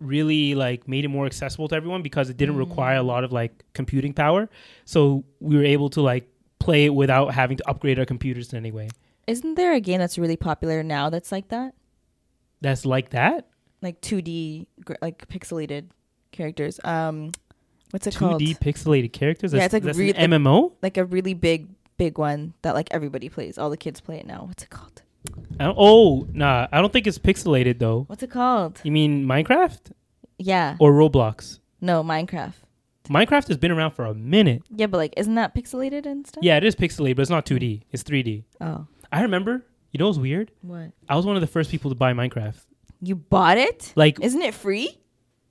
really like made it more accessible to everyone because it didn't require Mm. a lot of like computing power. So we were able to like play it without having to upgrade our computers in any way. isn't there a game that's really popular now that's like that? That's like that. Like 2D, gr- like pixelated characters. Um, what's it called? 2D pixelated characters. Yeah, That's, it's like that's re- an MMO. Like a really big, big one that like everybody plays. All the kids play it now. What's it called? Oh, nah, I don't think it's pixelated though. What's it called? You mean Minecraft Yeah. or Roblox? No, Minecraft. Minecraft has been around for a minute. Yeah, but like, isn't that pixelated and stuff? Yeah, it is pixelated, but it's not 2D. It's 3D. Oh, I remember. You know what's weird? what? I was one of the first people to buy Minecraft. You bought it? Like Isn't it free?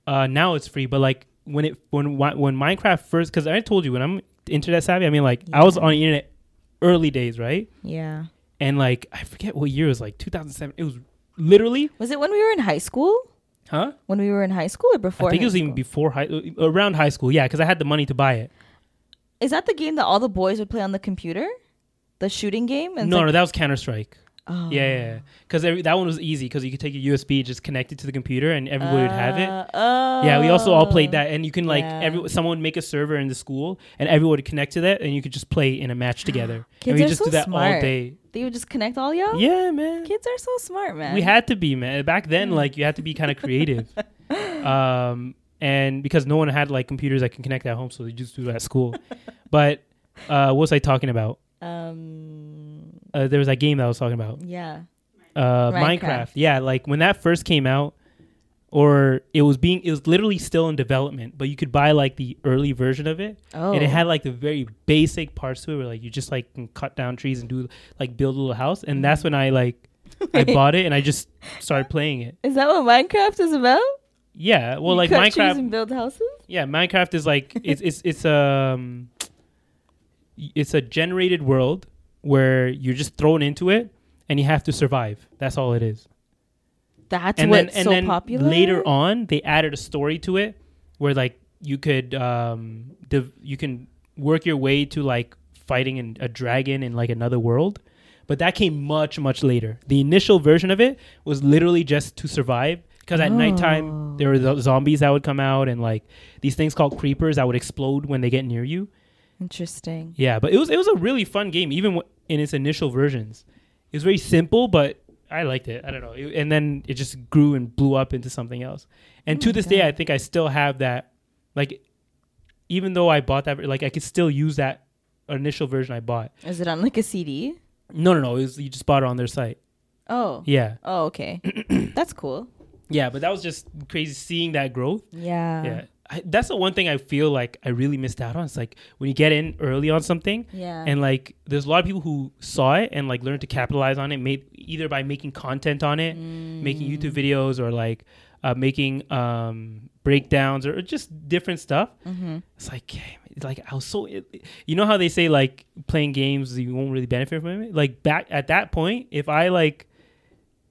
uh, now it's free, but like when it when when Minecraft first, because I told you when I'm internet savvy, I mean like I was on the internet early days, right? Yeah. And like I forget what year it was, like 2007. It was literally, Was it when we were in high school? huh? When we were in high school or before? I think it was even before high, around high school. Yeah, because I had the money to buy it. Is that the game that all the boys would play on the computer? The shooting game? And no, like- no, that was Counter Strike. Oh. Yeah, yeah, because that one was easy because you could take a USB, just connect it to the computer, and everybody would have it. Uh, Yeah, we also all played oh. that, and you can like Yeah. every someone would make a server in the school, and everyone would connect to that, and you could just play in a match together. Kids and we are just so do that all smart. day. They would just connect all y'all? Yeah, man. Kids are so smart, man. We had to be, man. Back then, like you had to be kind of creative, um, and because no one had like computers that can connect at home, so they just do it at school. but uh, what was I talking about? Um, Uh, there was that game that I was talking about. yeah. uh, Minecraft. Minecraft. Yeah, like when that first came out, or it was being, it was literally still in development, but you could buy like the early version of it, Oh. and it had like the very basic parts to it, where like you just like can cut down trees and do like build a little house, and that's when I like I bought it and I just started playing it. Is that what Minecraft is about? Yeah, well, You like cut trees Minecraft. and build houses? Yeah, Minecraft is like it's it's it's um it's a generated world where you're just thrown into it and you have to survive. That's all it is. That's and what's then and so then popular. later on they added a story to it where like you could um div- you can work your way to like fighting in a dragon in like another world but that came much much later the initial version of it was literally just to survive because at nighttime Oh. there were the zombies that would come out and like these things called creepers that would explode when they get near you Interesting. yeah but it was it was a really fun game even w- in its initial versions it was very simple but i liked it i don't know It- and then it just grew and blew up into something else and Oh to my this day i think i still have that like even though i bought that like i could still use that initial version i bought Is it on like a CD? no no no it was, you just bought it on their site Oh. yeah Oh, okay. That's cool. yeah but that was just crazy seeing that growth Yeah. yeah I, that's the one thing i feel like i really missed out on it's like when you get in early on something Yeah. and like there's a lot of people who saw it and like learned to capitalize on it made either by making content on it making youtube Mm. videos or like uh, making um breakdowns or just different stuff mm-hmm. it's like it's like i was so it, you know how they say like playing games you won't really benefit from it like back at that point if i like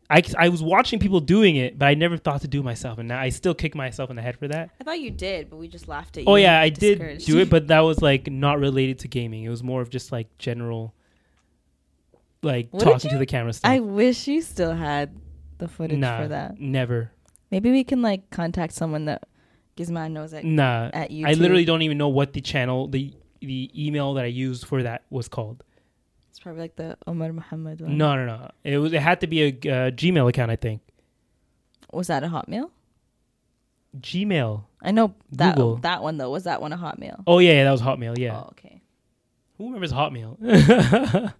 I, I was watching people doing it, but I never thought to do it myself, and now I still kick myself in the head for that. I thought you did, but we just laughed at oh, you. Oh yeah, I did do it, but that was like not related to gaming. It was more of just like general, like What talking to the camera stuff. I wish you still had the footage nah, for that. never. Maybe we can like contact someone that Gizman knows at, Nah, at YouTube. I literally don't even know what the channel, the the email that I used for that was called. It's probably like the Omar Muhammad one. No, no, no. It was. It had to be a uh, Gmail account, I think. Was that a Hotmail? Gmail. I know that Google. that one though. Was that one a Hotmail? Oh yeah, yeah that was Hotmail. Yeah. Oh, okay. Who remembers Hotmail?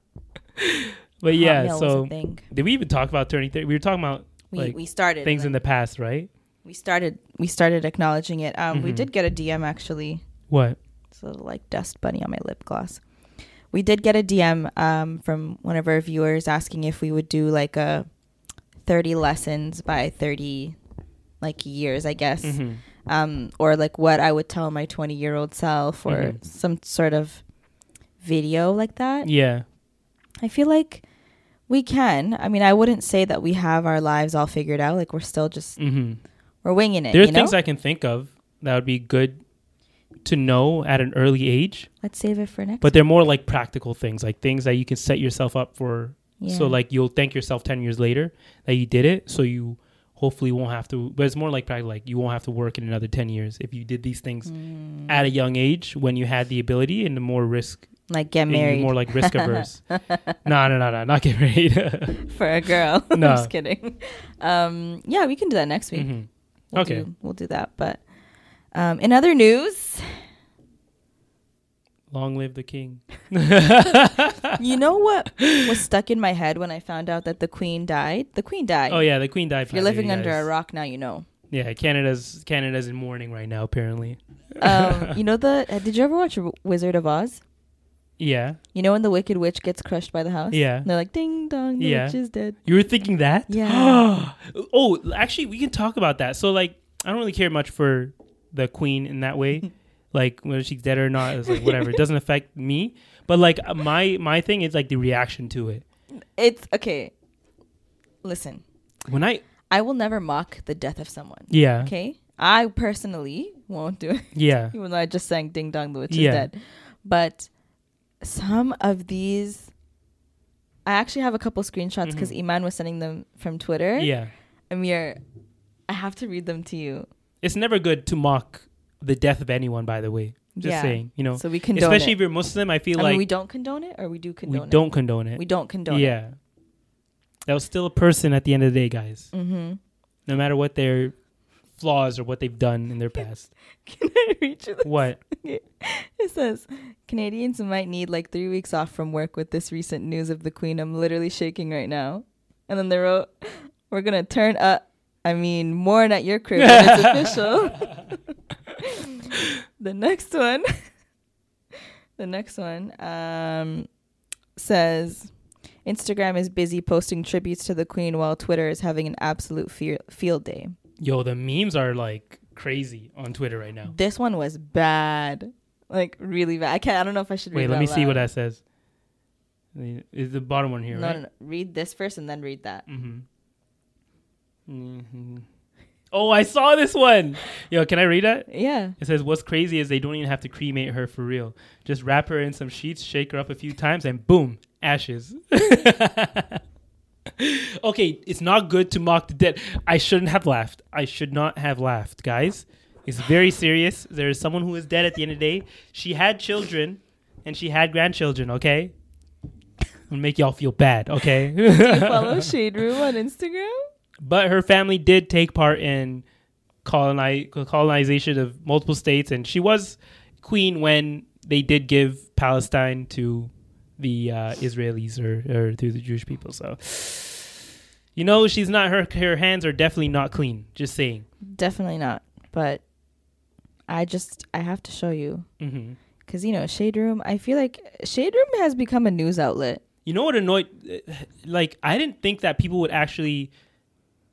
but yeah, Hotmail so did we even talk about turning 30? We were talking about We like we started things and in the past, right? we started we started acknowledging it. Um, we Mhm. did get a DM actually. What? It's a little like dust bunny on my lip gloss. We did get a DM um, from one of our viewers asking if we would do like a 30 lessons by 30 like years, I guess. hmm Um, or like what I would tell my 20 year old self or Mhm. some sort of video like that. Yeah. I feel like we can. I mean, I wouldn't say that we have our lives all figured out. Like we're still just hmm we're winging it. There are you know? things I can think of that would be good to know at an early age, Let's save it for next. but they're more like practical things, like things that you can set yourself up for. yeah. So like you'll thank yourself ten years later that you did it. So you hopefully won't have to. But it's more like practical, like you won't have to work in another ten years if you did these things Mm. at a young age when you had the ability and the more risk, like get married more like risk averse. no, no, no, no, not get married. for a girl. No. I'm just kidding. Um, yeah, we can do that next week. Mhm. We'll Okay. do, we'll do that. But um, in other news, Long live the king. you know what was stuck in my head when I found out that the queen died? The queen died. Oh yeah, the queen died. If you're living under guys. a rock now, you know. Yeah, Canada's Canada's in mourning right now. Apparently. Um, you know the? uh, Did you ever watch Wizard of Oz? Yeah. You know when the Wicked Witch gets crushed by the house? Yeah. And they're like, "Ding dong, the Yeah. witch is dead." You were thinking that? Yeah. oh, actually, we can talk about that. So, like, I don't really care much for the queen in that way. like, whether she's dead or not, it's like whatever. it doesn't affect me. But like, uh, my my thing is like the reaction to it. It's okay. Listen, When I I will never mock the death of someone. yeah Okay, I personally won't do it. yeah even though I just sang "Ding Dong, the Witch Yeah. is Dead." But some of these, I actually have a couple screenshots because Mhm. Iman was sending them from Twitter. yeah, Amir, I have to read them to you. It's never good to mock the death of anyone. By the way, just Yeah. saying, you know, So we condone especially it. if you're Muslim, I feel I like mean, we don't condone it, or we do condone it? we don't condone it. We don't condone it. yeah, that was still a person at the end of the day, guys. Mm-hmm. No matter what their flaws or what they've done in their past. Can I read you? This? what? It says Canadians might need like three weeks off from work with this recent news of the Queen. I'm literally shaking right now. And then they wrote, "We're gonna turn up. I mean, more at your crib. when it's official." the next one, the next one, um, says. Instagram is busy posting tributes to the Queen while Twitter is having an absolute fe- field day. Yo, the memes are like crazy on Twitter right now. This one was bad, like really bad. I can't. I don't know if I should. Wait, let me out see what that says. Is the bottom one here, no, right? no, no. Read this first and then read that. Mm-hmm. Hmm Oh, I saw this one. Yo, can I read it? Yeah. It says, "What's crazy is they don't even have to cremate her for real. Just wrap her in some sheets, shake her up a few times, and boom, ashes." okay, it's not good to mock the dead. I shouldn't have laughed. I should not have laughed, guys. It's very serious. There is someone who is dead at the end of the day. She had children, and she had grandchildren. Okay, I'll make y'all feel bad. Okay. Do you follow Shade Room on Instagram? But her family did take part in coloni- colonization of multiple states, and she was queen when they did give Palestine to the uh, Israelis or, or to the Jewish people. So, you know, she's not her her hands are definitely not clean. Just saying. Definitely not. But I just I have to show you because you know Shade Room. I feel like Shade Room has become a news outlet. You know what annoyed? Like, I didn't think that people would actually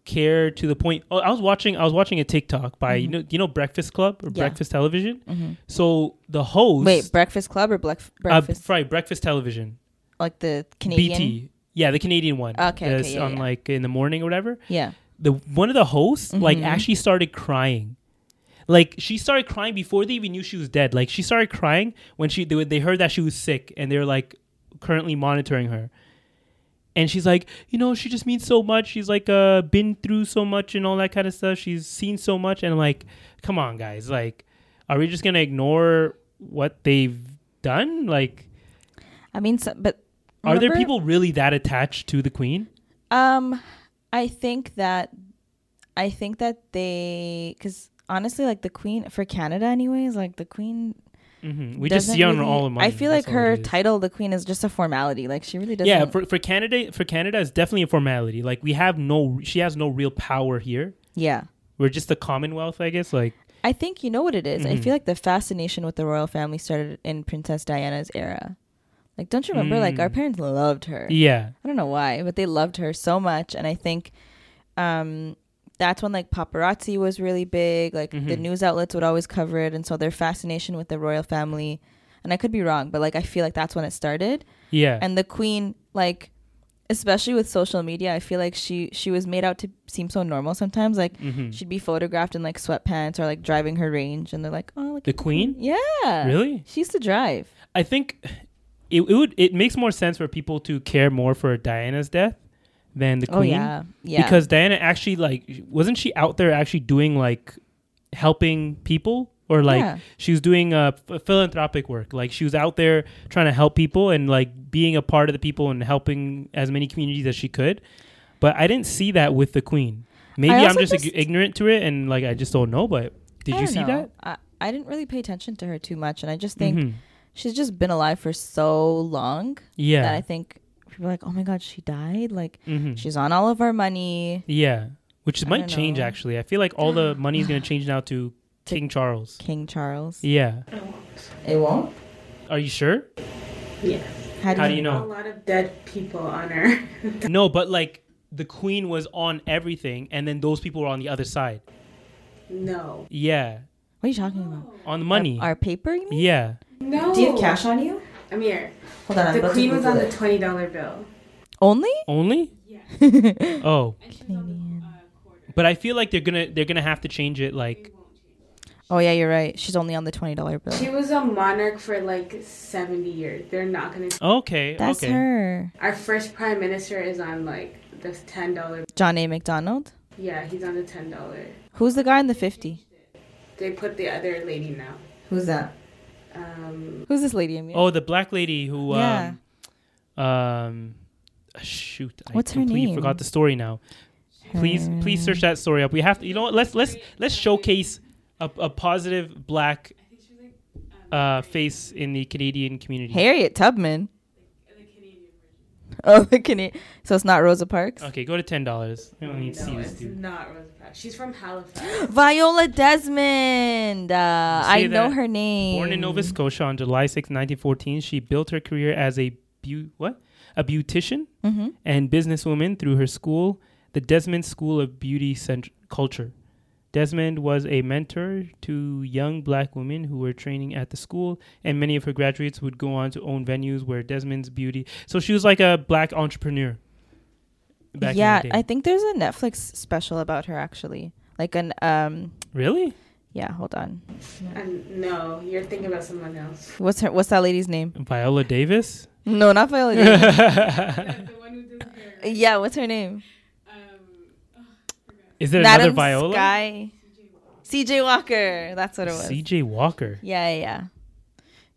care to the point. Oh, I was watching. I was watching a TikTok by you Mhm. know you know Breakfast Club or Yeah. Breakfast Television. Mm-hmm. So the host. Wait, Breakfast Club or Black Breakfast? Uh, right, Breakfast Television. like the Canadian? BT. Yeah, the Canadian one. Okay, okay, yeah, on yeah. like in the morning or whatever. Yeah. The one of the hosts like Mhm. actually started crying. Like she started crying before they even knew she was dead. Like she started crying when she they, they heard that she was sick and they were like currently monitoring her. And she's like, you know, she just means so much. She's like uh been through so much and all that kind of stuff. She's seen so much and I'm like, come on guys, like are we just going to ignore what they've done? Like I mean, so, but Are there people really that attached to the queen? Um, I think that, I think that they, because honestly, like the queen for Canada, anyways, like the queen. Hmm We just see on really- all the money. I feel like That's her title, the queen, is just a formality. Like she really doesn't. Yeah, for, for Canada, for Canada, it's definitely a formality. Like we have no, she has no real power here. yeah. We're just the Commonwealth, I guess. Like, I think you know what it is? I Mhm. feel like the fascination with the royal family started in Princess Diana's era. Like, don't you remember? Like, our Mm. parents loved her. yeah, I don't know why, but they loved her so much, and I think um, that's when like paparazzi was really big. Like the Mhm. news outlets would always cover it, and so their fascination with the royal family. And I could be wrong, but like I feel like that's when it started. yeah, And the queen, like, especially with social media, I feel like she she was made out to seem so normal sometimes. Like hmm she'd be photographed in like sweatpants or like driving her range, and they're like, oh, look The at queen? Yeah, really. She used to drive. I think it, it would it makes more sense for people to care more for Diana's death than the queen. Oh yeah, yeah. Because Diana actually like wasn't she out there actually doing like helping people or like Yeah. she was doing uh, ph- philanthropic work. Like she was out there trying to help people and like being a part of the people and helping as many communities as she could. But I didn't see that with the queen. Maybe I'm just, just- ig- ignorant to it and like I just don't know. But did you see know. that? I, I didn't really pay attention to her too much, and I just think Mhm. she's just been alive for so long yeah. that. I think people are like, oh my god, she died. Like Mhm. she's on all of our money. Yeah, which I might change know. actually. I feel like all the money is going to change now to To- King Charles. King Charles. Yeah. It won't. Are you sure? Yeah. How do, How you, do you A lot of dead people on her. no, but like the queen was on everything and then those people were on the other side. no. Yeah. What are you talking about? On the money. Our, our paper, you mean? yeah. No. Do you have cash on you? Amir, Hold on. I'm the about to queen was Google on the it. twenty dollar bill. Only? Only? Yeah. oh. Canadian. But I feel like they're going to they're going to have to change it like Oh yeah, you're right. She's only on the twenty dollar bill. She was a monarch for like seventy years. They're not gonna. okay, That's okay. her. Our first prime minister is on like this ten dollar. John A. Macdonald. Yeah, he's on the ten dollar. Who's the guy in the fifty? They put the other lady now. Who's that? Um, Who's this lady? Amir? Oh, the black lady who Yeah. um um shoot, I What's her completely name? forgot the story now. Please please search that story up. We have to you know what? Let's let's let's showcase a, a positive black uh face in the Canadian community. Harriet Tubman. Oh, the Canadian. So it's not Rosa Parks. Okay, go to ten dollars. I don't need to see no, this it's dude. not Rosa Parks. She's from Halifax. Viola Desmond. Uh, I know her name. Born in Nova Scotia on July 6, 1914, she built her career as a beau- what? A beautician Mm-hmm. and businesswoman through her school, the Desmond School of Beauty Cent- Culture. Desmond was a mentor to young black women who were training at the school, and many of her graduates would go on to own venues where Desmond's beauty. So she was like a black entrepreneur. Back yeah, in the day. I think there's a Netflix special about her actually. Like an um. really? Yeah, hold on. And no, you're thinking about someone else. What's her? What's that lady's name? Viola Davis? No, not Viola. Davis. the one who does hair. yeah, what's her name? Is there another Madam Viola? Sky. C.J. Walker. That's what it was. C.J. Walker. Yeah, yeah, yeah.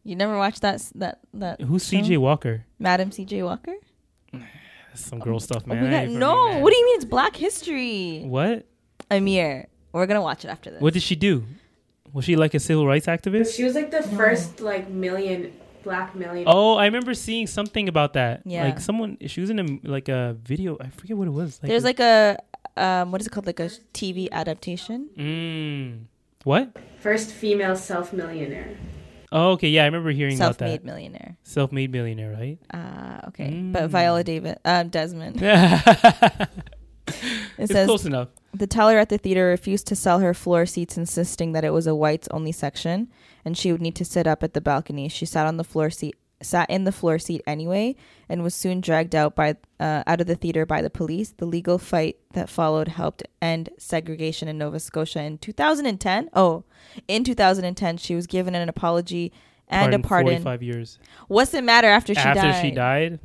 You never watched that that that Who's show? C.J. Walker? Madam C.J. Walker? That's some girl stuff, Oh man. my I god, no! you, man. What do you mean it's Black History? What? Amir, we're gonna watch it after this. What did she do? Was she like a civil rights activist? She was like the first like million black million. Oh, I remember seeing something about that. Yeah. Like someone, she was in a like a video. I forget what it was. Like There's like a um, what is it called? Like a TV adaptation. mm, what? First female self millionaire. Oh, okay. Yeah, I remember hearing about that. Self-made millionaire. Self-made millionaire, right? Uh, okay, Mm. but Viola Davis, um, Desmond. it's It says close enough. The teller at the theater refused to sell her floor seats, insisting that it was a whites only section and she would need to sit up at the balcony. She sat on the floor seat, sat in the floor seat anyway, and was soon dragged out by uh, out of the theater by the police. The legal fight that followed helped end segregation in Nova Scotia in 2010. Oh, in 2010, she was given an apology and a pardon. Forty-five years What's it matter after she after died? After she died.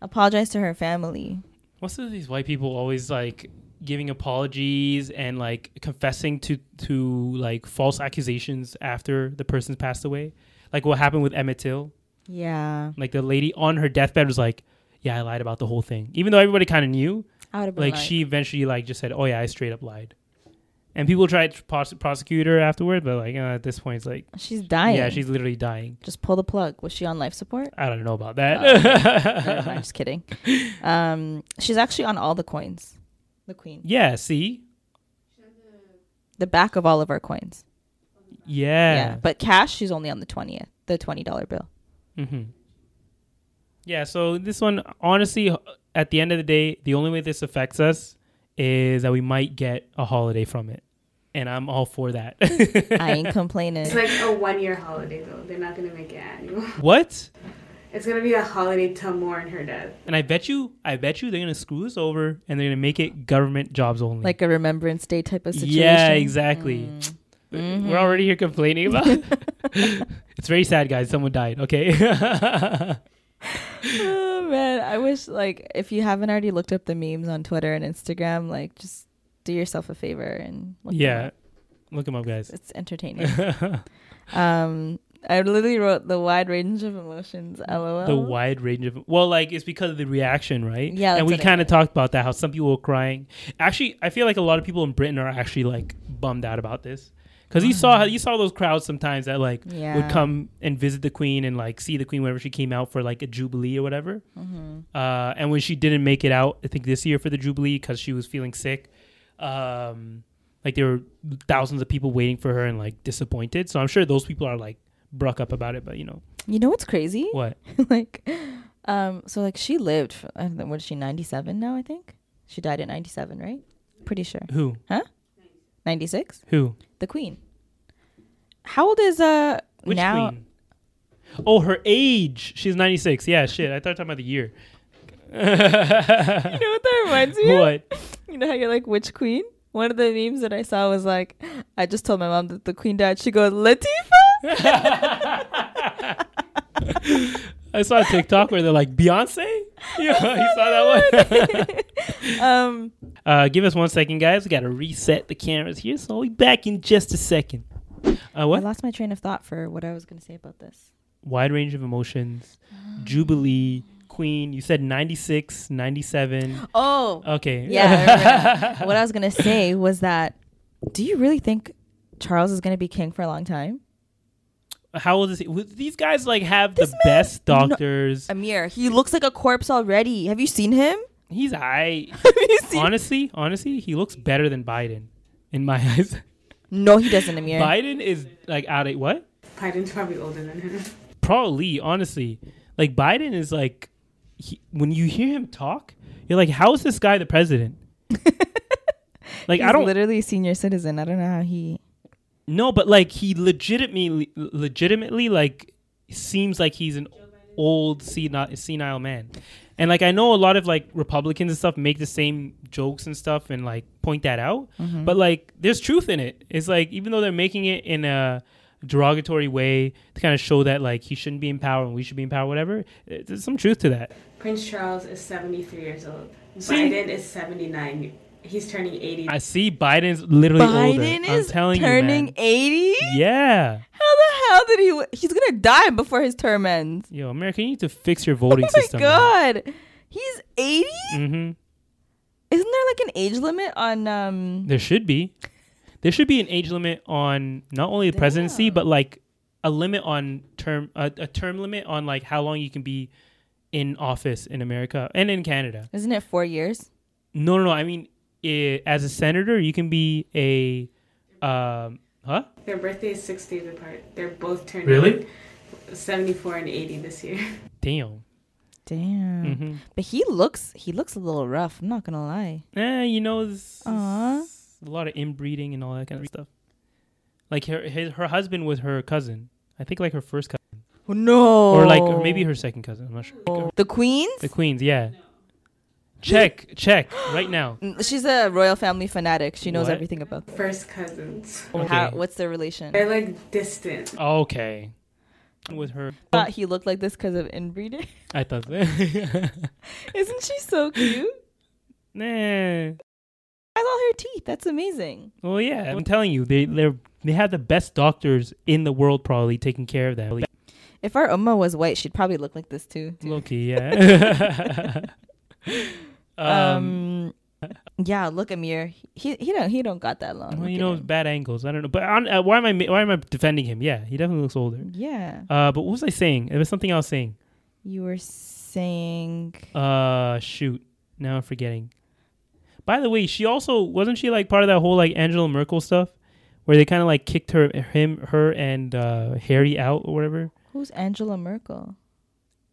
Apologize to her family. What's of these white people always like giving apologies and like confessing to to like false accusations after the person's passed away. Like what happened with Emmett Till. Yeah. Like the lady on her deathbed was like, "Yeah, I lied about the whole thing," even though everybody kind of knew. I would have Like like, she eventually like just said, "Oh yeah, I straight up lied," and people tried to pros- prosecute her afterward, but like uh, at this point, it's like, she's dying. yeah, she's literally dying. just pull the plug. Was she on life support? I don't know about Oh, okay. that. I'm just kidding. Um, she's actually on all the coins. The queen. yeah, see, She had The back of all of our coins. Yeah. yeah, But cash, she's only on the twentieth, the twenty dollar bill. Hmm Yeah, so this one, honestly, at the end of the day, the only way this affects us is that we might get a holiday from it. And I'm all for that. I ain't complaining. It's like a one year holiday though. They're not gonna make it annual. what? It's gonna be a holiday to mourn her death. And I bet you, I bet you they're going to screw us over and they're going to make it government jobs only. like a Remembrance Day type of situation. Yeah, exactly. Mm. We're already here complaining about it's very sad, guys. Someone died. Okay. oh man, I wish like if you haven't already looked up the memes on Twitter and Instagram, like just do yourself a favor and look yeah. up. Look them up, guys. it's entertaining. um, I literally wrote the wide range of emotions. LOL. the wide range of well like it's because of the reaction right Yeah, and we kind of talked about that how some people were crying actually i feel like a lot of people in britain are actually like bummed out about this because you saw mm-hmm. you saw those crowds sometimes that like yeah. would come and visit the queen and like see the queen whenever she came out for like a jubilee or whatever. Mm-hmm. Uh, and when she didn't make it out, I think this year for the jubilee because she was feeling sick, um, like there were thousands of people waiting for her and like disappointed. So I'm sure those people are like bruck up about it, but you know, you know what's crazy? What like. Um, so like she lived, for, uh, what is she, 97 now, I think? She died at 97, right? Pretty sure. Who? Huh? 96? Who? The Queen. How old is uh Which now? Queen? Oh, her age. She's 96. Yeah, shit. I thought you were talking about the year. you know what that reminds me What? Of? You know how you're like, which queen? One of the memes that I saw was like, I just told my mom that the queen died. She goes, Latifah. I saw a TikTok where they're like, Beyonce? Yeah, you saw that one? um, uh, give us one second, guys. We got to reset the cameras here. So we'll be back in just a second. Uh, I lost my train of thought for what I was going to say about this. Wide range of emotions. Jubilee. Queen. You said 96, 97. Oh, Okay. yeah. What I was going to say was that do you really think Charles is going to be king for a long time? How old is he? These guys like have This the man- best doctors. Amir, he looks like a corpse already. Have you seen him? He's I. Have you seen? honestly, honestly, he looks better than Biden in my eyes. No, he doesn't, Amir. Biden is like out of what? Biden's probably older than him. Probably, honestly, like Biden is like he, when you hear him talk, you're like, how is this guy the president? like He's I don't literally a senior citizen. I don't know how he. Know, but like he legitimately, legitimately, like seems like he's an old senile, senile man. And like I know a lot of like Republicans and stuff make the same jokes and stuff and like point that out, Mm-hmm. but like there's truth in it. It's like even though they're making it in a derogatory way to kind of show that like he shouldn't be in power and we should be in power, whatever. There's some truth to that. Prince Charles is 73 years old. See? Biden is 79. He's turning 80. I see Biden's literally Biden older. I'm is telling turning 80? Yeah. How the hell did he? w- He's gonna die before his term ends. Yo, America, you need to fix your voting system. oh my system. god, he's 80. Mm-hmm. Isn't there like an age limit on um? There should be. There should be an age limit on not only the presidency, but like a limit on term, a, a term limit on like how long you can be in office in America and in Canada. Isn't it four years? No, no, no. I mean, i as a senator, you can be a, um, huh? Their birthday is six days apart. They're both turning Really? 74 and 80 this year. Damn. Damn. Mm-hmm. But he looks he looks a little rough. I'm not gonna lie. Eh, you know, it's, it's a lot of inbreeding and all that kind of stuff. Like her, his, her husband was her cousin. I think like her first cousin, Oh, no. or like or maybe her second cousin. I'm not sure. Like, the queens. The Queens, yeah. Check, check right now. She's a royal family fanatic. She knows What? everything about. Them. First cousins. How, Okay. what's their relation? They're like distant. Okay. With her, thought he looked like this because of inbreeding. I thought. So. Isn't she so cute? nah. Has all her teeth. That's amazing. Well, yeah. I'm telling you, they they they have the best doctors in the world probably taking care of that. If our Ummah was white, she'd probably look like this too. Loki, yeah. um, Um, yeah, look, Amir. He he don't he don't got that long. well, you know, bad angles. I don't know, but on, uh, why am I why am I defending him? Yeah, he definitely looks older. Yeah, Uh, but what was I saying? It was something I was saying. you were saying. Uh, shoot. Now I'm forgetting. By the way, she also wasn't she like part of that whole like Angela Merkel stuff, where they kind of like kicked her, him, her, and uh, Harry out or whatever. Who's Angela Merkel?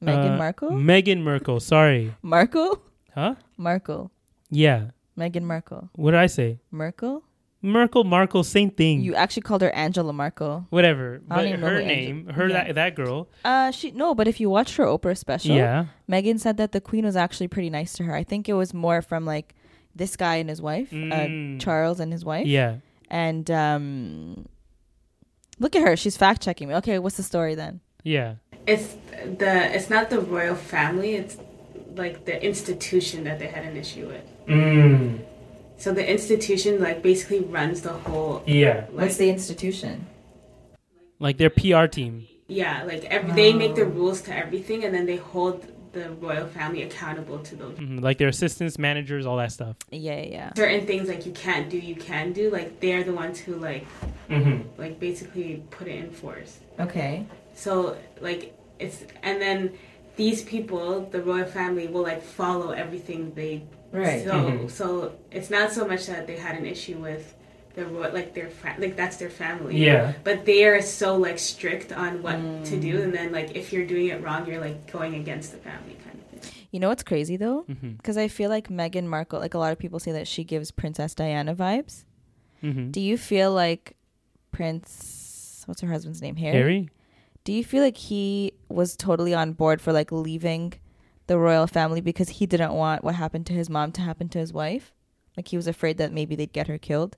Meghan Uh, Markle? Meghan Merkel. Sorry. Markle? Huh? Markle. Yeah. Meghan Markle. What did I say? Merkel? Merkel, Markle, same thing. You actually called her Angela Markle. Whatever. I don't But even know her who Angel- name, her Yeah. that that girl. Uh, she no, but if you watched her Oprah special, Yeah. Meghan said that the Queen was actually pretty nice to her. I think it was more from like this guy and his wife, Mm. uh, Charles and his wife. Yeah. And um, look at her, she's fact checking me. Okay, what's the story then? Yeah. It's the it's not the royal family. It's like the institution that they had an issue with. Mm. So the institution like basically runs the whole. Yeah. Like, the institution? Like their PR team. yeah, like every, they make the rules to everything, and then they hold the royal family accountable to those Mhm. Like their assistants, managers, all that stuff. Yeah, yeah, yeah. certain things. Like you can't do, you can do. Like they're the ones who like Mm-hmm. like basically put it in force. Okay. So like it's and then these people, the royal family, will like follow everything they. Right. So Mhm. so it's not so much that they had an issue with the royal like their fa- like that's their family. Yeah. But they are so like strict on what to Mm. do, and then like if you're doing it wrong, you're like going against the family kind of thing. You know what's crazy though? Mm-hmm. Because I feel like Meghan Markle, like a lot of people say that she gives Princess Diana vibes. Mm-hmm. Do you feel like Prince, what's her husband's name? Harry? Harry? Do you feel like he was totally on board for like leaving the royal family because he didn't want what happened to his mom to happen to his wife? Like he was afraid that maybe they'd get her killed.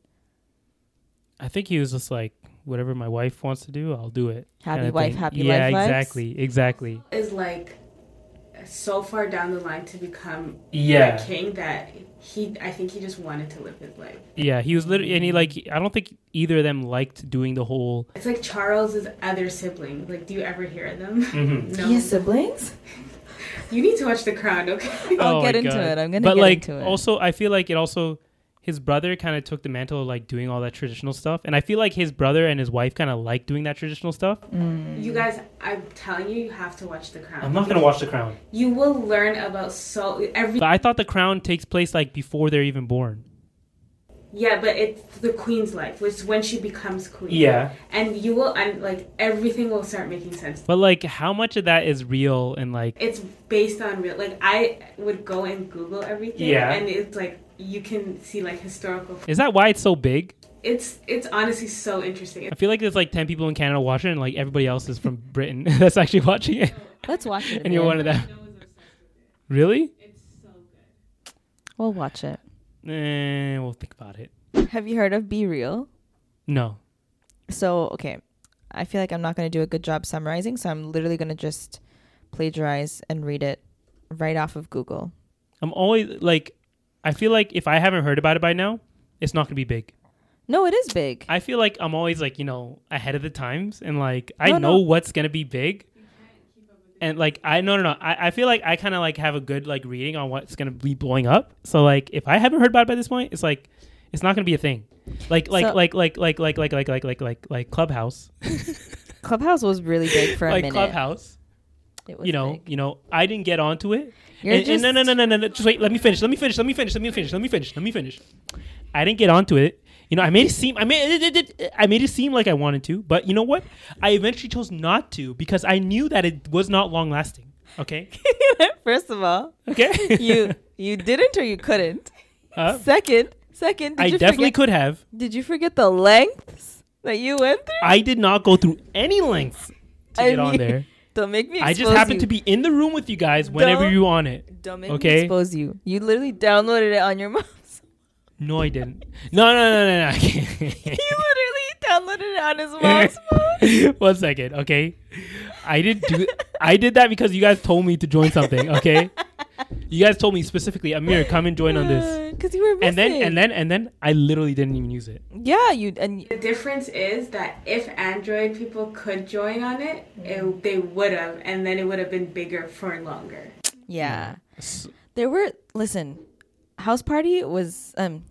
I think he was just like, whatever my wife wants to do, I'll do it. Happy wife, thing. happy yeah, life vibes? exactly, exactly. Is like so far down the line to become Yeah, the king that he. I think he just wanted to live his life. yeah. He was literally, and he like, I don't think either of them liked doing the whole. It's like Charles's other siblings. Like, do you ever hear them? Mm-hmm. No. siblings? You need to watch The Crown, okay? I'll Oh get into God. it. I'm gonna But get like, into it. also, I feel like it also. His brother kind of took the mantle of like doing all that traditional stuff, and I feel like his brother and his wife kind of like doing that traditional stuff. Mm. You guys, I'm telling you, you have to watch The Crown. I'm not gonna watch The Crown, You will learn about so every. but I thought The Crown takes place like before they're even born. Yeah, but it's the queen's life, which is when she becomes queen. Yeah, And you will, and like everything will start making sense. but like, how much of that is real and like? It's based on real. Like I would go and Google everything. Yeah. And it's like you can see like historical. Is that why it's so big? It's it's honestly so interesting. I feel like there's like ten people in Canada watching, and like everybody else is from Britain that's actually watching it, Let's watch it. and you're one of them. Really? It's so good. We'll watch it. Eh, we'll think about it. Have you heard of BeReal? No. So, okay. I feel like I'm not going to do a good job summarizing, so I'm literally going to just plagiarize and read it right off of Google. I'm always like, I feel like if I haven't heard about it by now, it's not gonna be big. No, it is big. I feel like I'm always like you know ahead of the times, and like I No, know no. what's gonna be big. And like I no no no I, I feel like I kind of like have a good like reading on what's gonna be blowing up. So like if I haven't heard about it by this point, it's like it's not gonna be a thing. Like like So- like like like like like like like like like like Clubhouse, Clubhouse was really big for a like minute. Clubhouse. It was You know big. you know I didn't get onto it. You're And- and no, no, no, no, no, no. Just wait. Let me finish. Let me finish. Let me finish. Let me finish. Let me finish. Let me finish. I didn't get onto it. You know, I made it seem. I made it. I made it seem like I wanted to, but you know what? I eventually chose not to because I knew that it was not long lasting. Okay. First of all, Okay. you you didn't or you couldn't. Uh, Second, second, did I definitely forget, could have. Did you forget the lengths that you went through? I did not go through any lengths to I get on there. Don't make me. I just happened you. to be in the room with you guys whenever Don't- you on it. Don't make okay. me expose you. You literally downloaded it on your mom's. No, I didn't. No, no, no, no, no. He literally downloaded it on his mom's phone. One second, okay? I did do I did that because you guys told me to join something, okay? you guys told me specifically, Amir, come and join on this. because you were missing. And then and then and then I literally didn't even use it. yeah, you and The difference is that if Android people could join on it, it they would have, and then it would have been bigger for longer. yeah, S- there were. Listen, Houseparty was um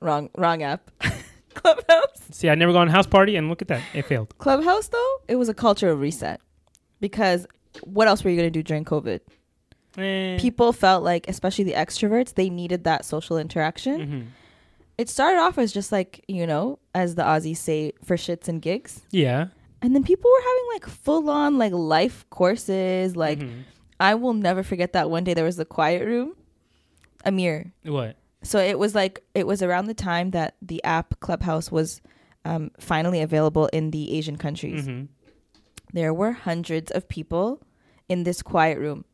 wrong wrong app. Clubhouse. See, I never gone house party, and look at that, it failed. Clubhouse though, it was a cultural reset because what else were you gonna do during COVID? Eh. People felt like, especially the extroverts, they needed that social interaction. Mhm. It started off as just like you know, as the Aussies say, for shits and gigs, Yeah. and then people were having like full on like life courses. Like Mhm. I will never forget that one day there was the quiet room. Amir. What? So it was like it was around the time that the app Clubhouse was um, finally available in the Asian countries. hmm There were hundreds of people in this quiet room.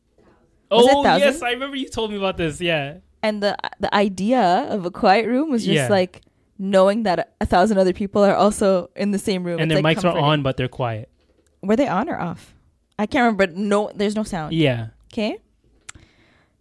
Was Oh yes. I remember you told me about this. Yeah. and the the idea of a quiet room was just Yeah. like knowing that a, thousand other people are also in the same room and It's, their like, mics are on, but they're quiet. were they on or off i can't remember but no there's no sound Yeah. okay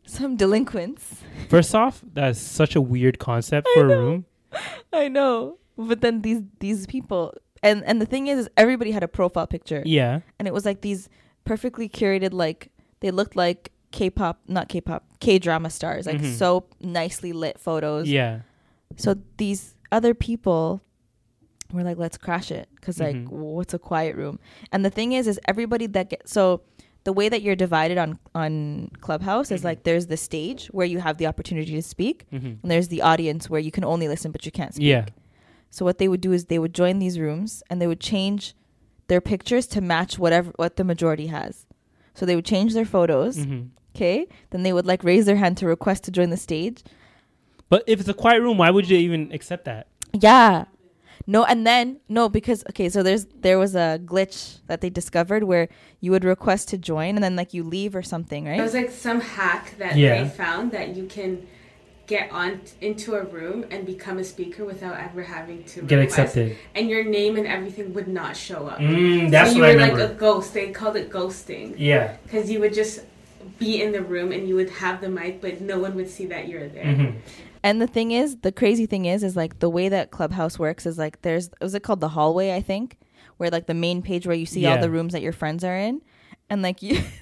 some delinquents First off, that's such a weird concept for a room. i know but then these these people and and the thing is, is everybody had a profile picture Yeah. and it was like these perfectly curated like they looked like k-pop not k-pop k-drama stars like Mhm. so nicely lit photos Yeah. So these other people were like, let's crash it. Cause like, Mhm. what's a quiet room? And the thing is, is everybody that gets, so the way that you're divided on, on Clubhouse is Mhm. like, there's the stage where you have the opportunity to speak. hmm And there's the audience where you can only listen, but you can't speak. Yeah. So what they would do is they would join these rooms and they would change their pictures to match whatever, what the majority has. So they would change their photos. hmm Okay. Then they would like raise their hand to request to join the stage. But if it's a quiet room, why would you even accept that? Yeah. No, and then no, because okay, so there's there was a glitch that they discovered where you would request to join and then like you leave or something, right? It was like some hack that Yeah. they found that you can get on into a room and become a speaker without ever having to Get request. accepted. and your name and everything would not show up. Mm, that's so you what I were remember. like a ghost. They called it ghosting yeah. because you would just be in the room and you would have the mic, but no one would see that you're there. hmm And the thing is, the crazy thing is, is like the way that Clubhouse works is like there's was it called the hallway, I think, where like the main page where you see all the rooms that your friends are in, and like you.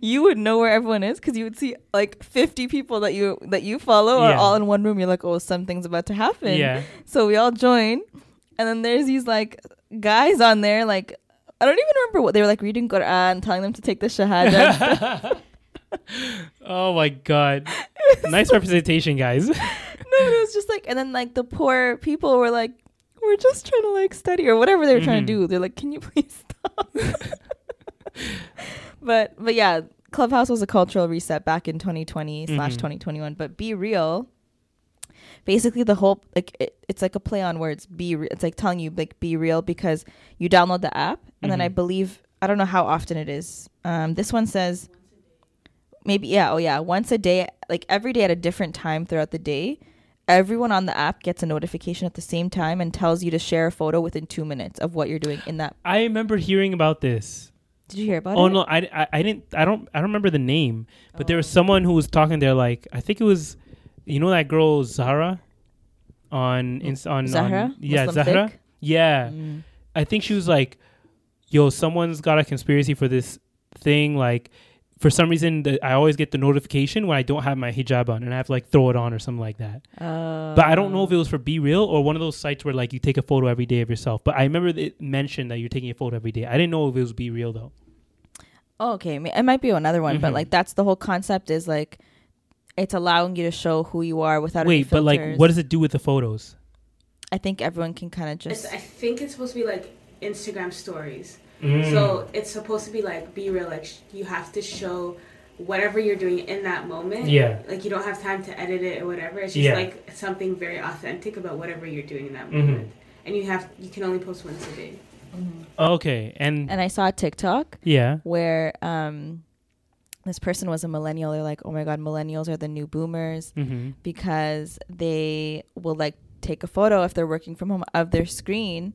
You would know where everyone is because you would see like fifty people that you that you follow are Yeah. all in one room. You're like, oh, something's about to happen. Yeah. So we all join, and then there's these like guys on there. Like I don't even remember what they were like reading Quran, telling them to take the shahada. oh my god. nice representation, guys. no, it was just like, and then like the poor people were like, we're just trying to like study or whatever they were trying Mhm. to do. They're like, can you please stop? but but yeah, Clubhouse was a cultural reset back in 2020 slash Mhm. 2021. But be real. Basically, the whole like it, it's like a play on words. Be re- it's like telling you like be real because you download the app and then I Mhm. believe I don't know how often it is. Um, this one says maybe yeah oh yeah once a day like every day at a different time throughout the day everyone on the app gets a notification at the same time and tells you to share a photo within two minutes of what you're doing in that I remember hearing about this. did you hear about it? Oh it no, I, I, I didn't I don't I don't remember the name, but there was someone who was talking there like I think it was you know that girl Zara, on ins- on Zahra? on, yeah Muslim Zahra Thick? yeah Mm. I think she was like yo someone's got a conspiracy for this thing like for some reason the, I always get the notification when I don't have my hijab on and I have to like throw it on or something like that. But I don't know if it was for BeReal or one of those sites where like you take a photo every day of yourself. But I remember it mentioned that you're taking a photo every day. I didn't know if it was BeReal though. Oh, okay. It might be another one but Mhm. like that's the whole concept is like it's allowing you to show who you are without any wait but like what does it do with the photos? I think everyone can kind of It's, just I think it's supposed to be like Instagram stories. Mm. So it's supposed to be like be real. Like you have to show whatever you're doing in that moment. Yeah. Like you don't have time to edit it or whatever. It's just Yeah. like something very authentic about whatever you're doing in that Mhm. moment. And you have you can only post once a day. Okay, and, and i saw a tiktok yeah, where um this person was a millennial they're like oh my god millennials are the new boomers hmm because they will like take a photo if they're working from home of their screen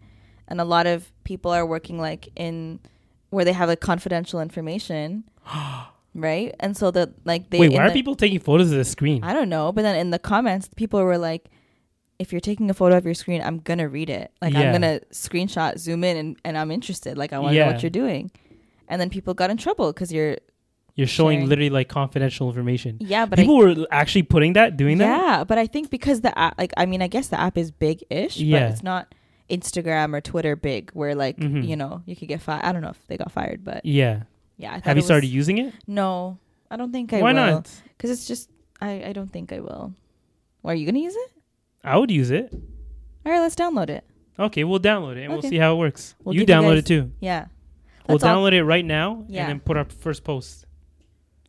and a lot of people are working like in where they have like confidential information right? And so that like they Wait, why are the- people taking photos of the screen? I don't know, but then in the comments, people were like, "If you're taking a photo of your screen, I'm gonna read it. Like Yeah. I'm gonna screenshot, zoom in, and, and I'm interested. Like I want to know what you're doing." And then people got in trouble because you're You're showing sharing. literally like confidential information. yeah, but people I, were actually putting that, doing that. yeah, but I think because the app, like I mean, I guess the app is big-ish, Yeah. but it's not Instagram or Twitter big, where like Mhm. you know you could get fired. I don't know if they got fired, but Yeah. yeah. I Have you it started using it? No, I don't think I Why will. not? Because it's just I I don't think I will. Why are you gonna use it? I would use it. All right, let's download it. Okay, we'll download it and we'll see how it works. We'll you give you download guys- it too. Yeah. We'll all. download it right now Yeah. and then put our first post.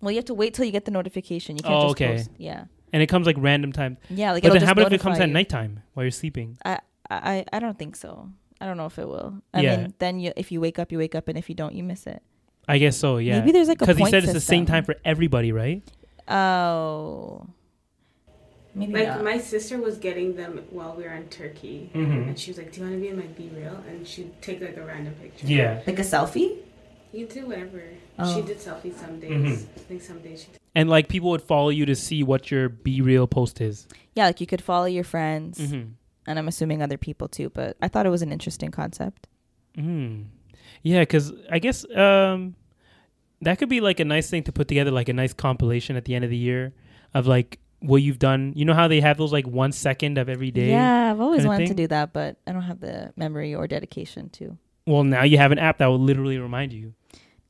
Well, you have to wait till you get the notification. You can't Oh, just okay. post. Yeah. And it comes like random time. Yeah. Like but it'll then how about if it comes notify at you. nighttime while you're sleeping? I, I I don't think so. I don't know if it will. I Yeah. mean, then you if you wake up, you wake up, and if you don't, you miss it. I guess so, yeah. Maybe there's like a Because he point said it's the same time for everybody, right? Oh. Maybe Like not. my sister was getting them while we were in Turkey, Mhm. and she was like, "Do you want to be in my BeReal?" And she'd take like a random picture. Yeah. Like a selfie. you do whatever. Oh. She did selfies some days. Mhm. I think some days she. Did. And like people would follow you to see what your BeReal post is. Yeah, like you could follow your friends, Mm-hmm. And I'm assuming other people too. But I thought it was an interesting concept. Mm. Yeah, because I guess um, that could be like a nice thing to put together, like a nice compilation at the end of the year of like what you've done. You know how they have those like one second of every day. Yeah, I've always wanted to do that, but I don't have the memory or dedication to Well, now you have an app that will literally remind you.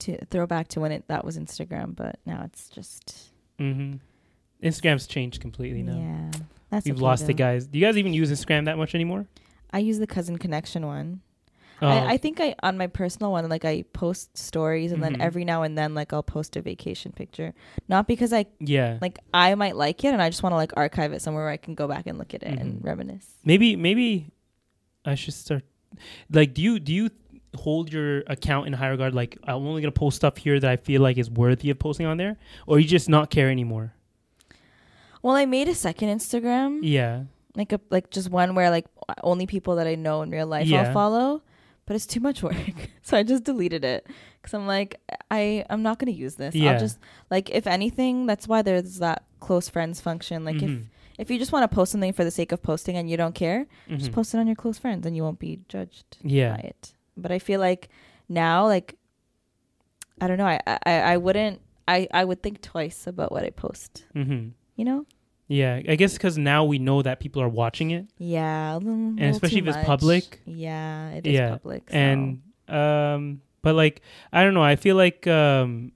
to throw back to when it that was Instagram. But now it's just Mm-hmm. Instagram's changed completely now. yeah. That's We've lost it, guys. Do you guys even use Instagram that much anymore? I use the cousin connection one. Oh, I, I think I on my personal one like I post stories and Mhm. then every now and then like I'll post a vacation picture. Not because I yeah. like I might like it and I just want to like archive it somewhere where I can go back and look at it and Mhm. reminisce. maybe maybe I should start. Like, do you do you hold your account in high regard? Like, I'm only gonna post stuff here that I feel like is worthy of posting on there, or you just not care anymore? Well, I made a second Instagram, Yeah. like a like just one where like only people that I know in real life Yeah. I'll follow, but it's too much work. so I just deleted it cuz I'm like I I'm not going to use this. Yeah. I'll just like if anything that's why there's that close friends function like Mhm. if if you just want to post something for the sake of posting and you don't care, just Mhm. post it on your close friends and you won't be judged Yeah. by it. But I feel like now, like, I don't know, I, I, I wouldn't, I, I would think twice about what I post, Mm-hmm. You know? Yeah, I guess because now we know that people are watching it, Yeah. And especially if it's public. Yeah, it is Yeah, public. so- and um, but like I don't know, I feel like um,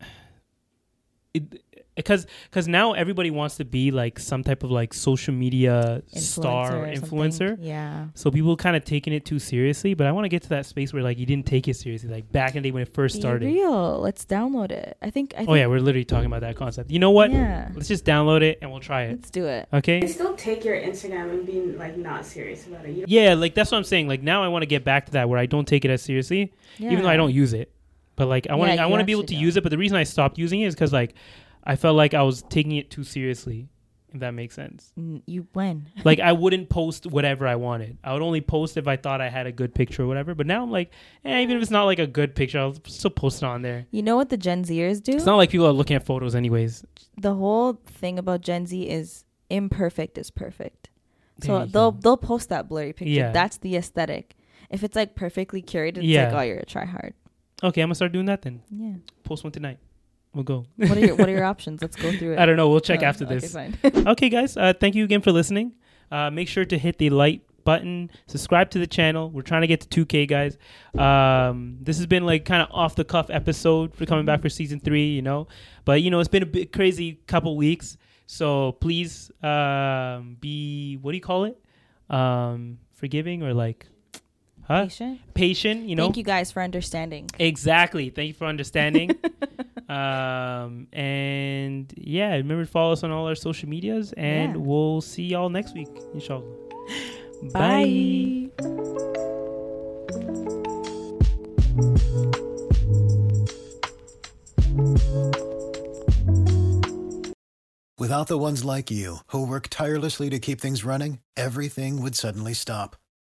it because because now everybody wants to be like some type of like social media star or something. influencer. Yeah. So people kind of taking it too seriously, but I want to get to that space where like you didn't take it seriously, like back in the day when it first Be started. real. Let's download it. I think, I think Oh yeah, we're literally talking about that concept. You know what? Yeah. Let's just download it and we'll try it. Let's do it. Okay. You still take your Instagram and being like not serious about it. Yeah, like that's what I'm saying. Like now I want to get back to that where I don't take it as seriously, Yeah. even though I don't use it. But like I want to Yeah, I want to be able to actually use it, but the reason I stopped using it is cuz like I felt like I was taking it too seriously. If that makes sense. You when? like I wouldn't post whatever I wanted. I would only post if I thought I had a good picture or whatever. But now I'm like, eh, even if it's not like a good picture, I'll still post it on there. You know what the Gen Zers do? It's not like people are looking at photos anyways. the whole thing about Gen Z is imperfect is perfect. So they'll go. they'll post that blurry picture. Yeah. That's the aesthetic. If it's like perfectly curated, it's Yeah. like oh you're a try hard. Okay, I'm gonna start doing that then. Yeah. Post one tonight. We'll go. What are your what are your options? Let's go through it. I don't know. We'll check Oh, after okay, this. fine. okay, guys. Uh, thank you again for listening. Uh, make sure to hit the like button, subscribe to the channel. We're trying to get to 2K, guys. Um, this has been like kind of off the cuff episode for coming back for season three, you know. But you know, it's been a bit crazy couple weeks. So please um, be what do you call it? Um, forgiving or like, huh? Patient. Patient. You know. Thank you guys for understanding. Exactly. Thank you for understanding. um, and yeah, remember to follow us on all our social medias, and Yeah. we'll see y'all next week, inshallah. Bye. Without the ones like you, who work tirelessly to keep things running, everything would suddenly stop.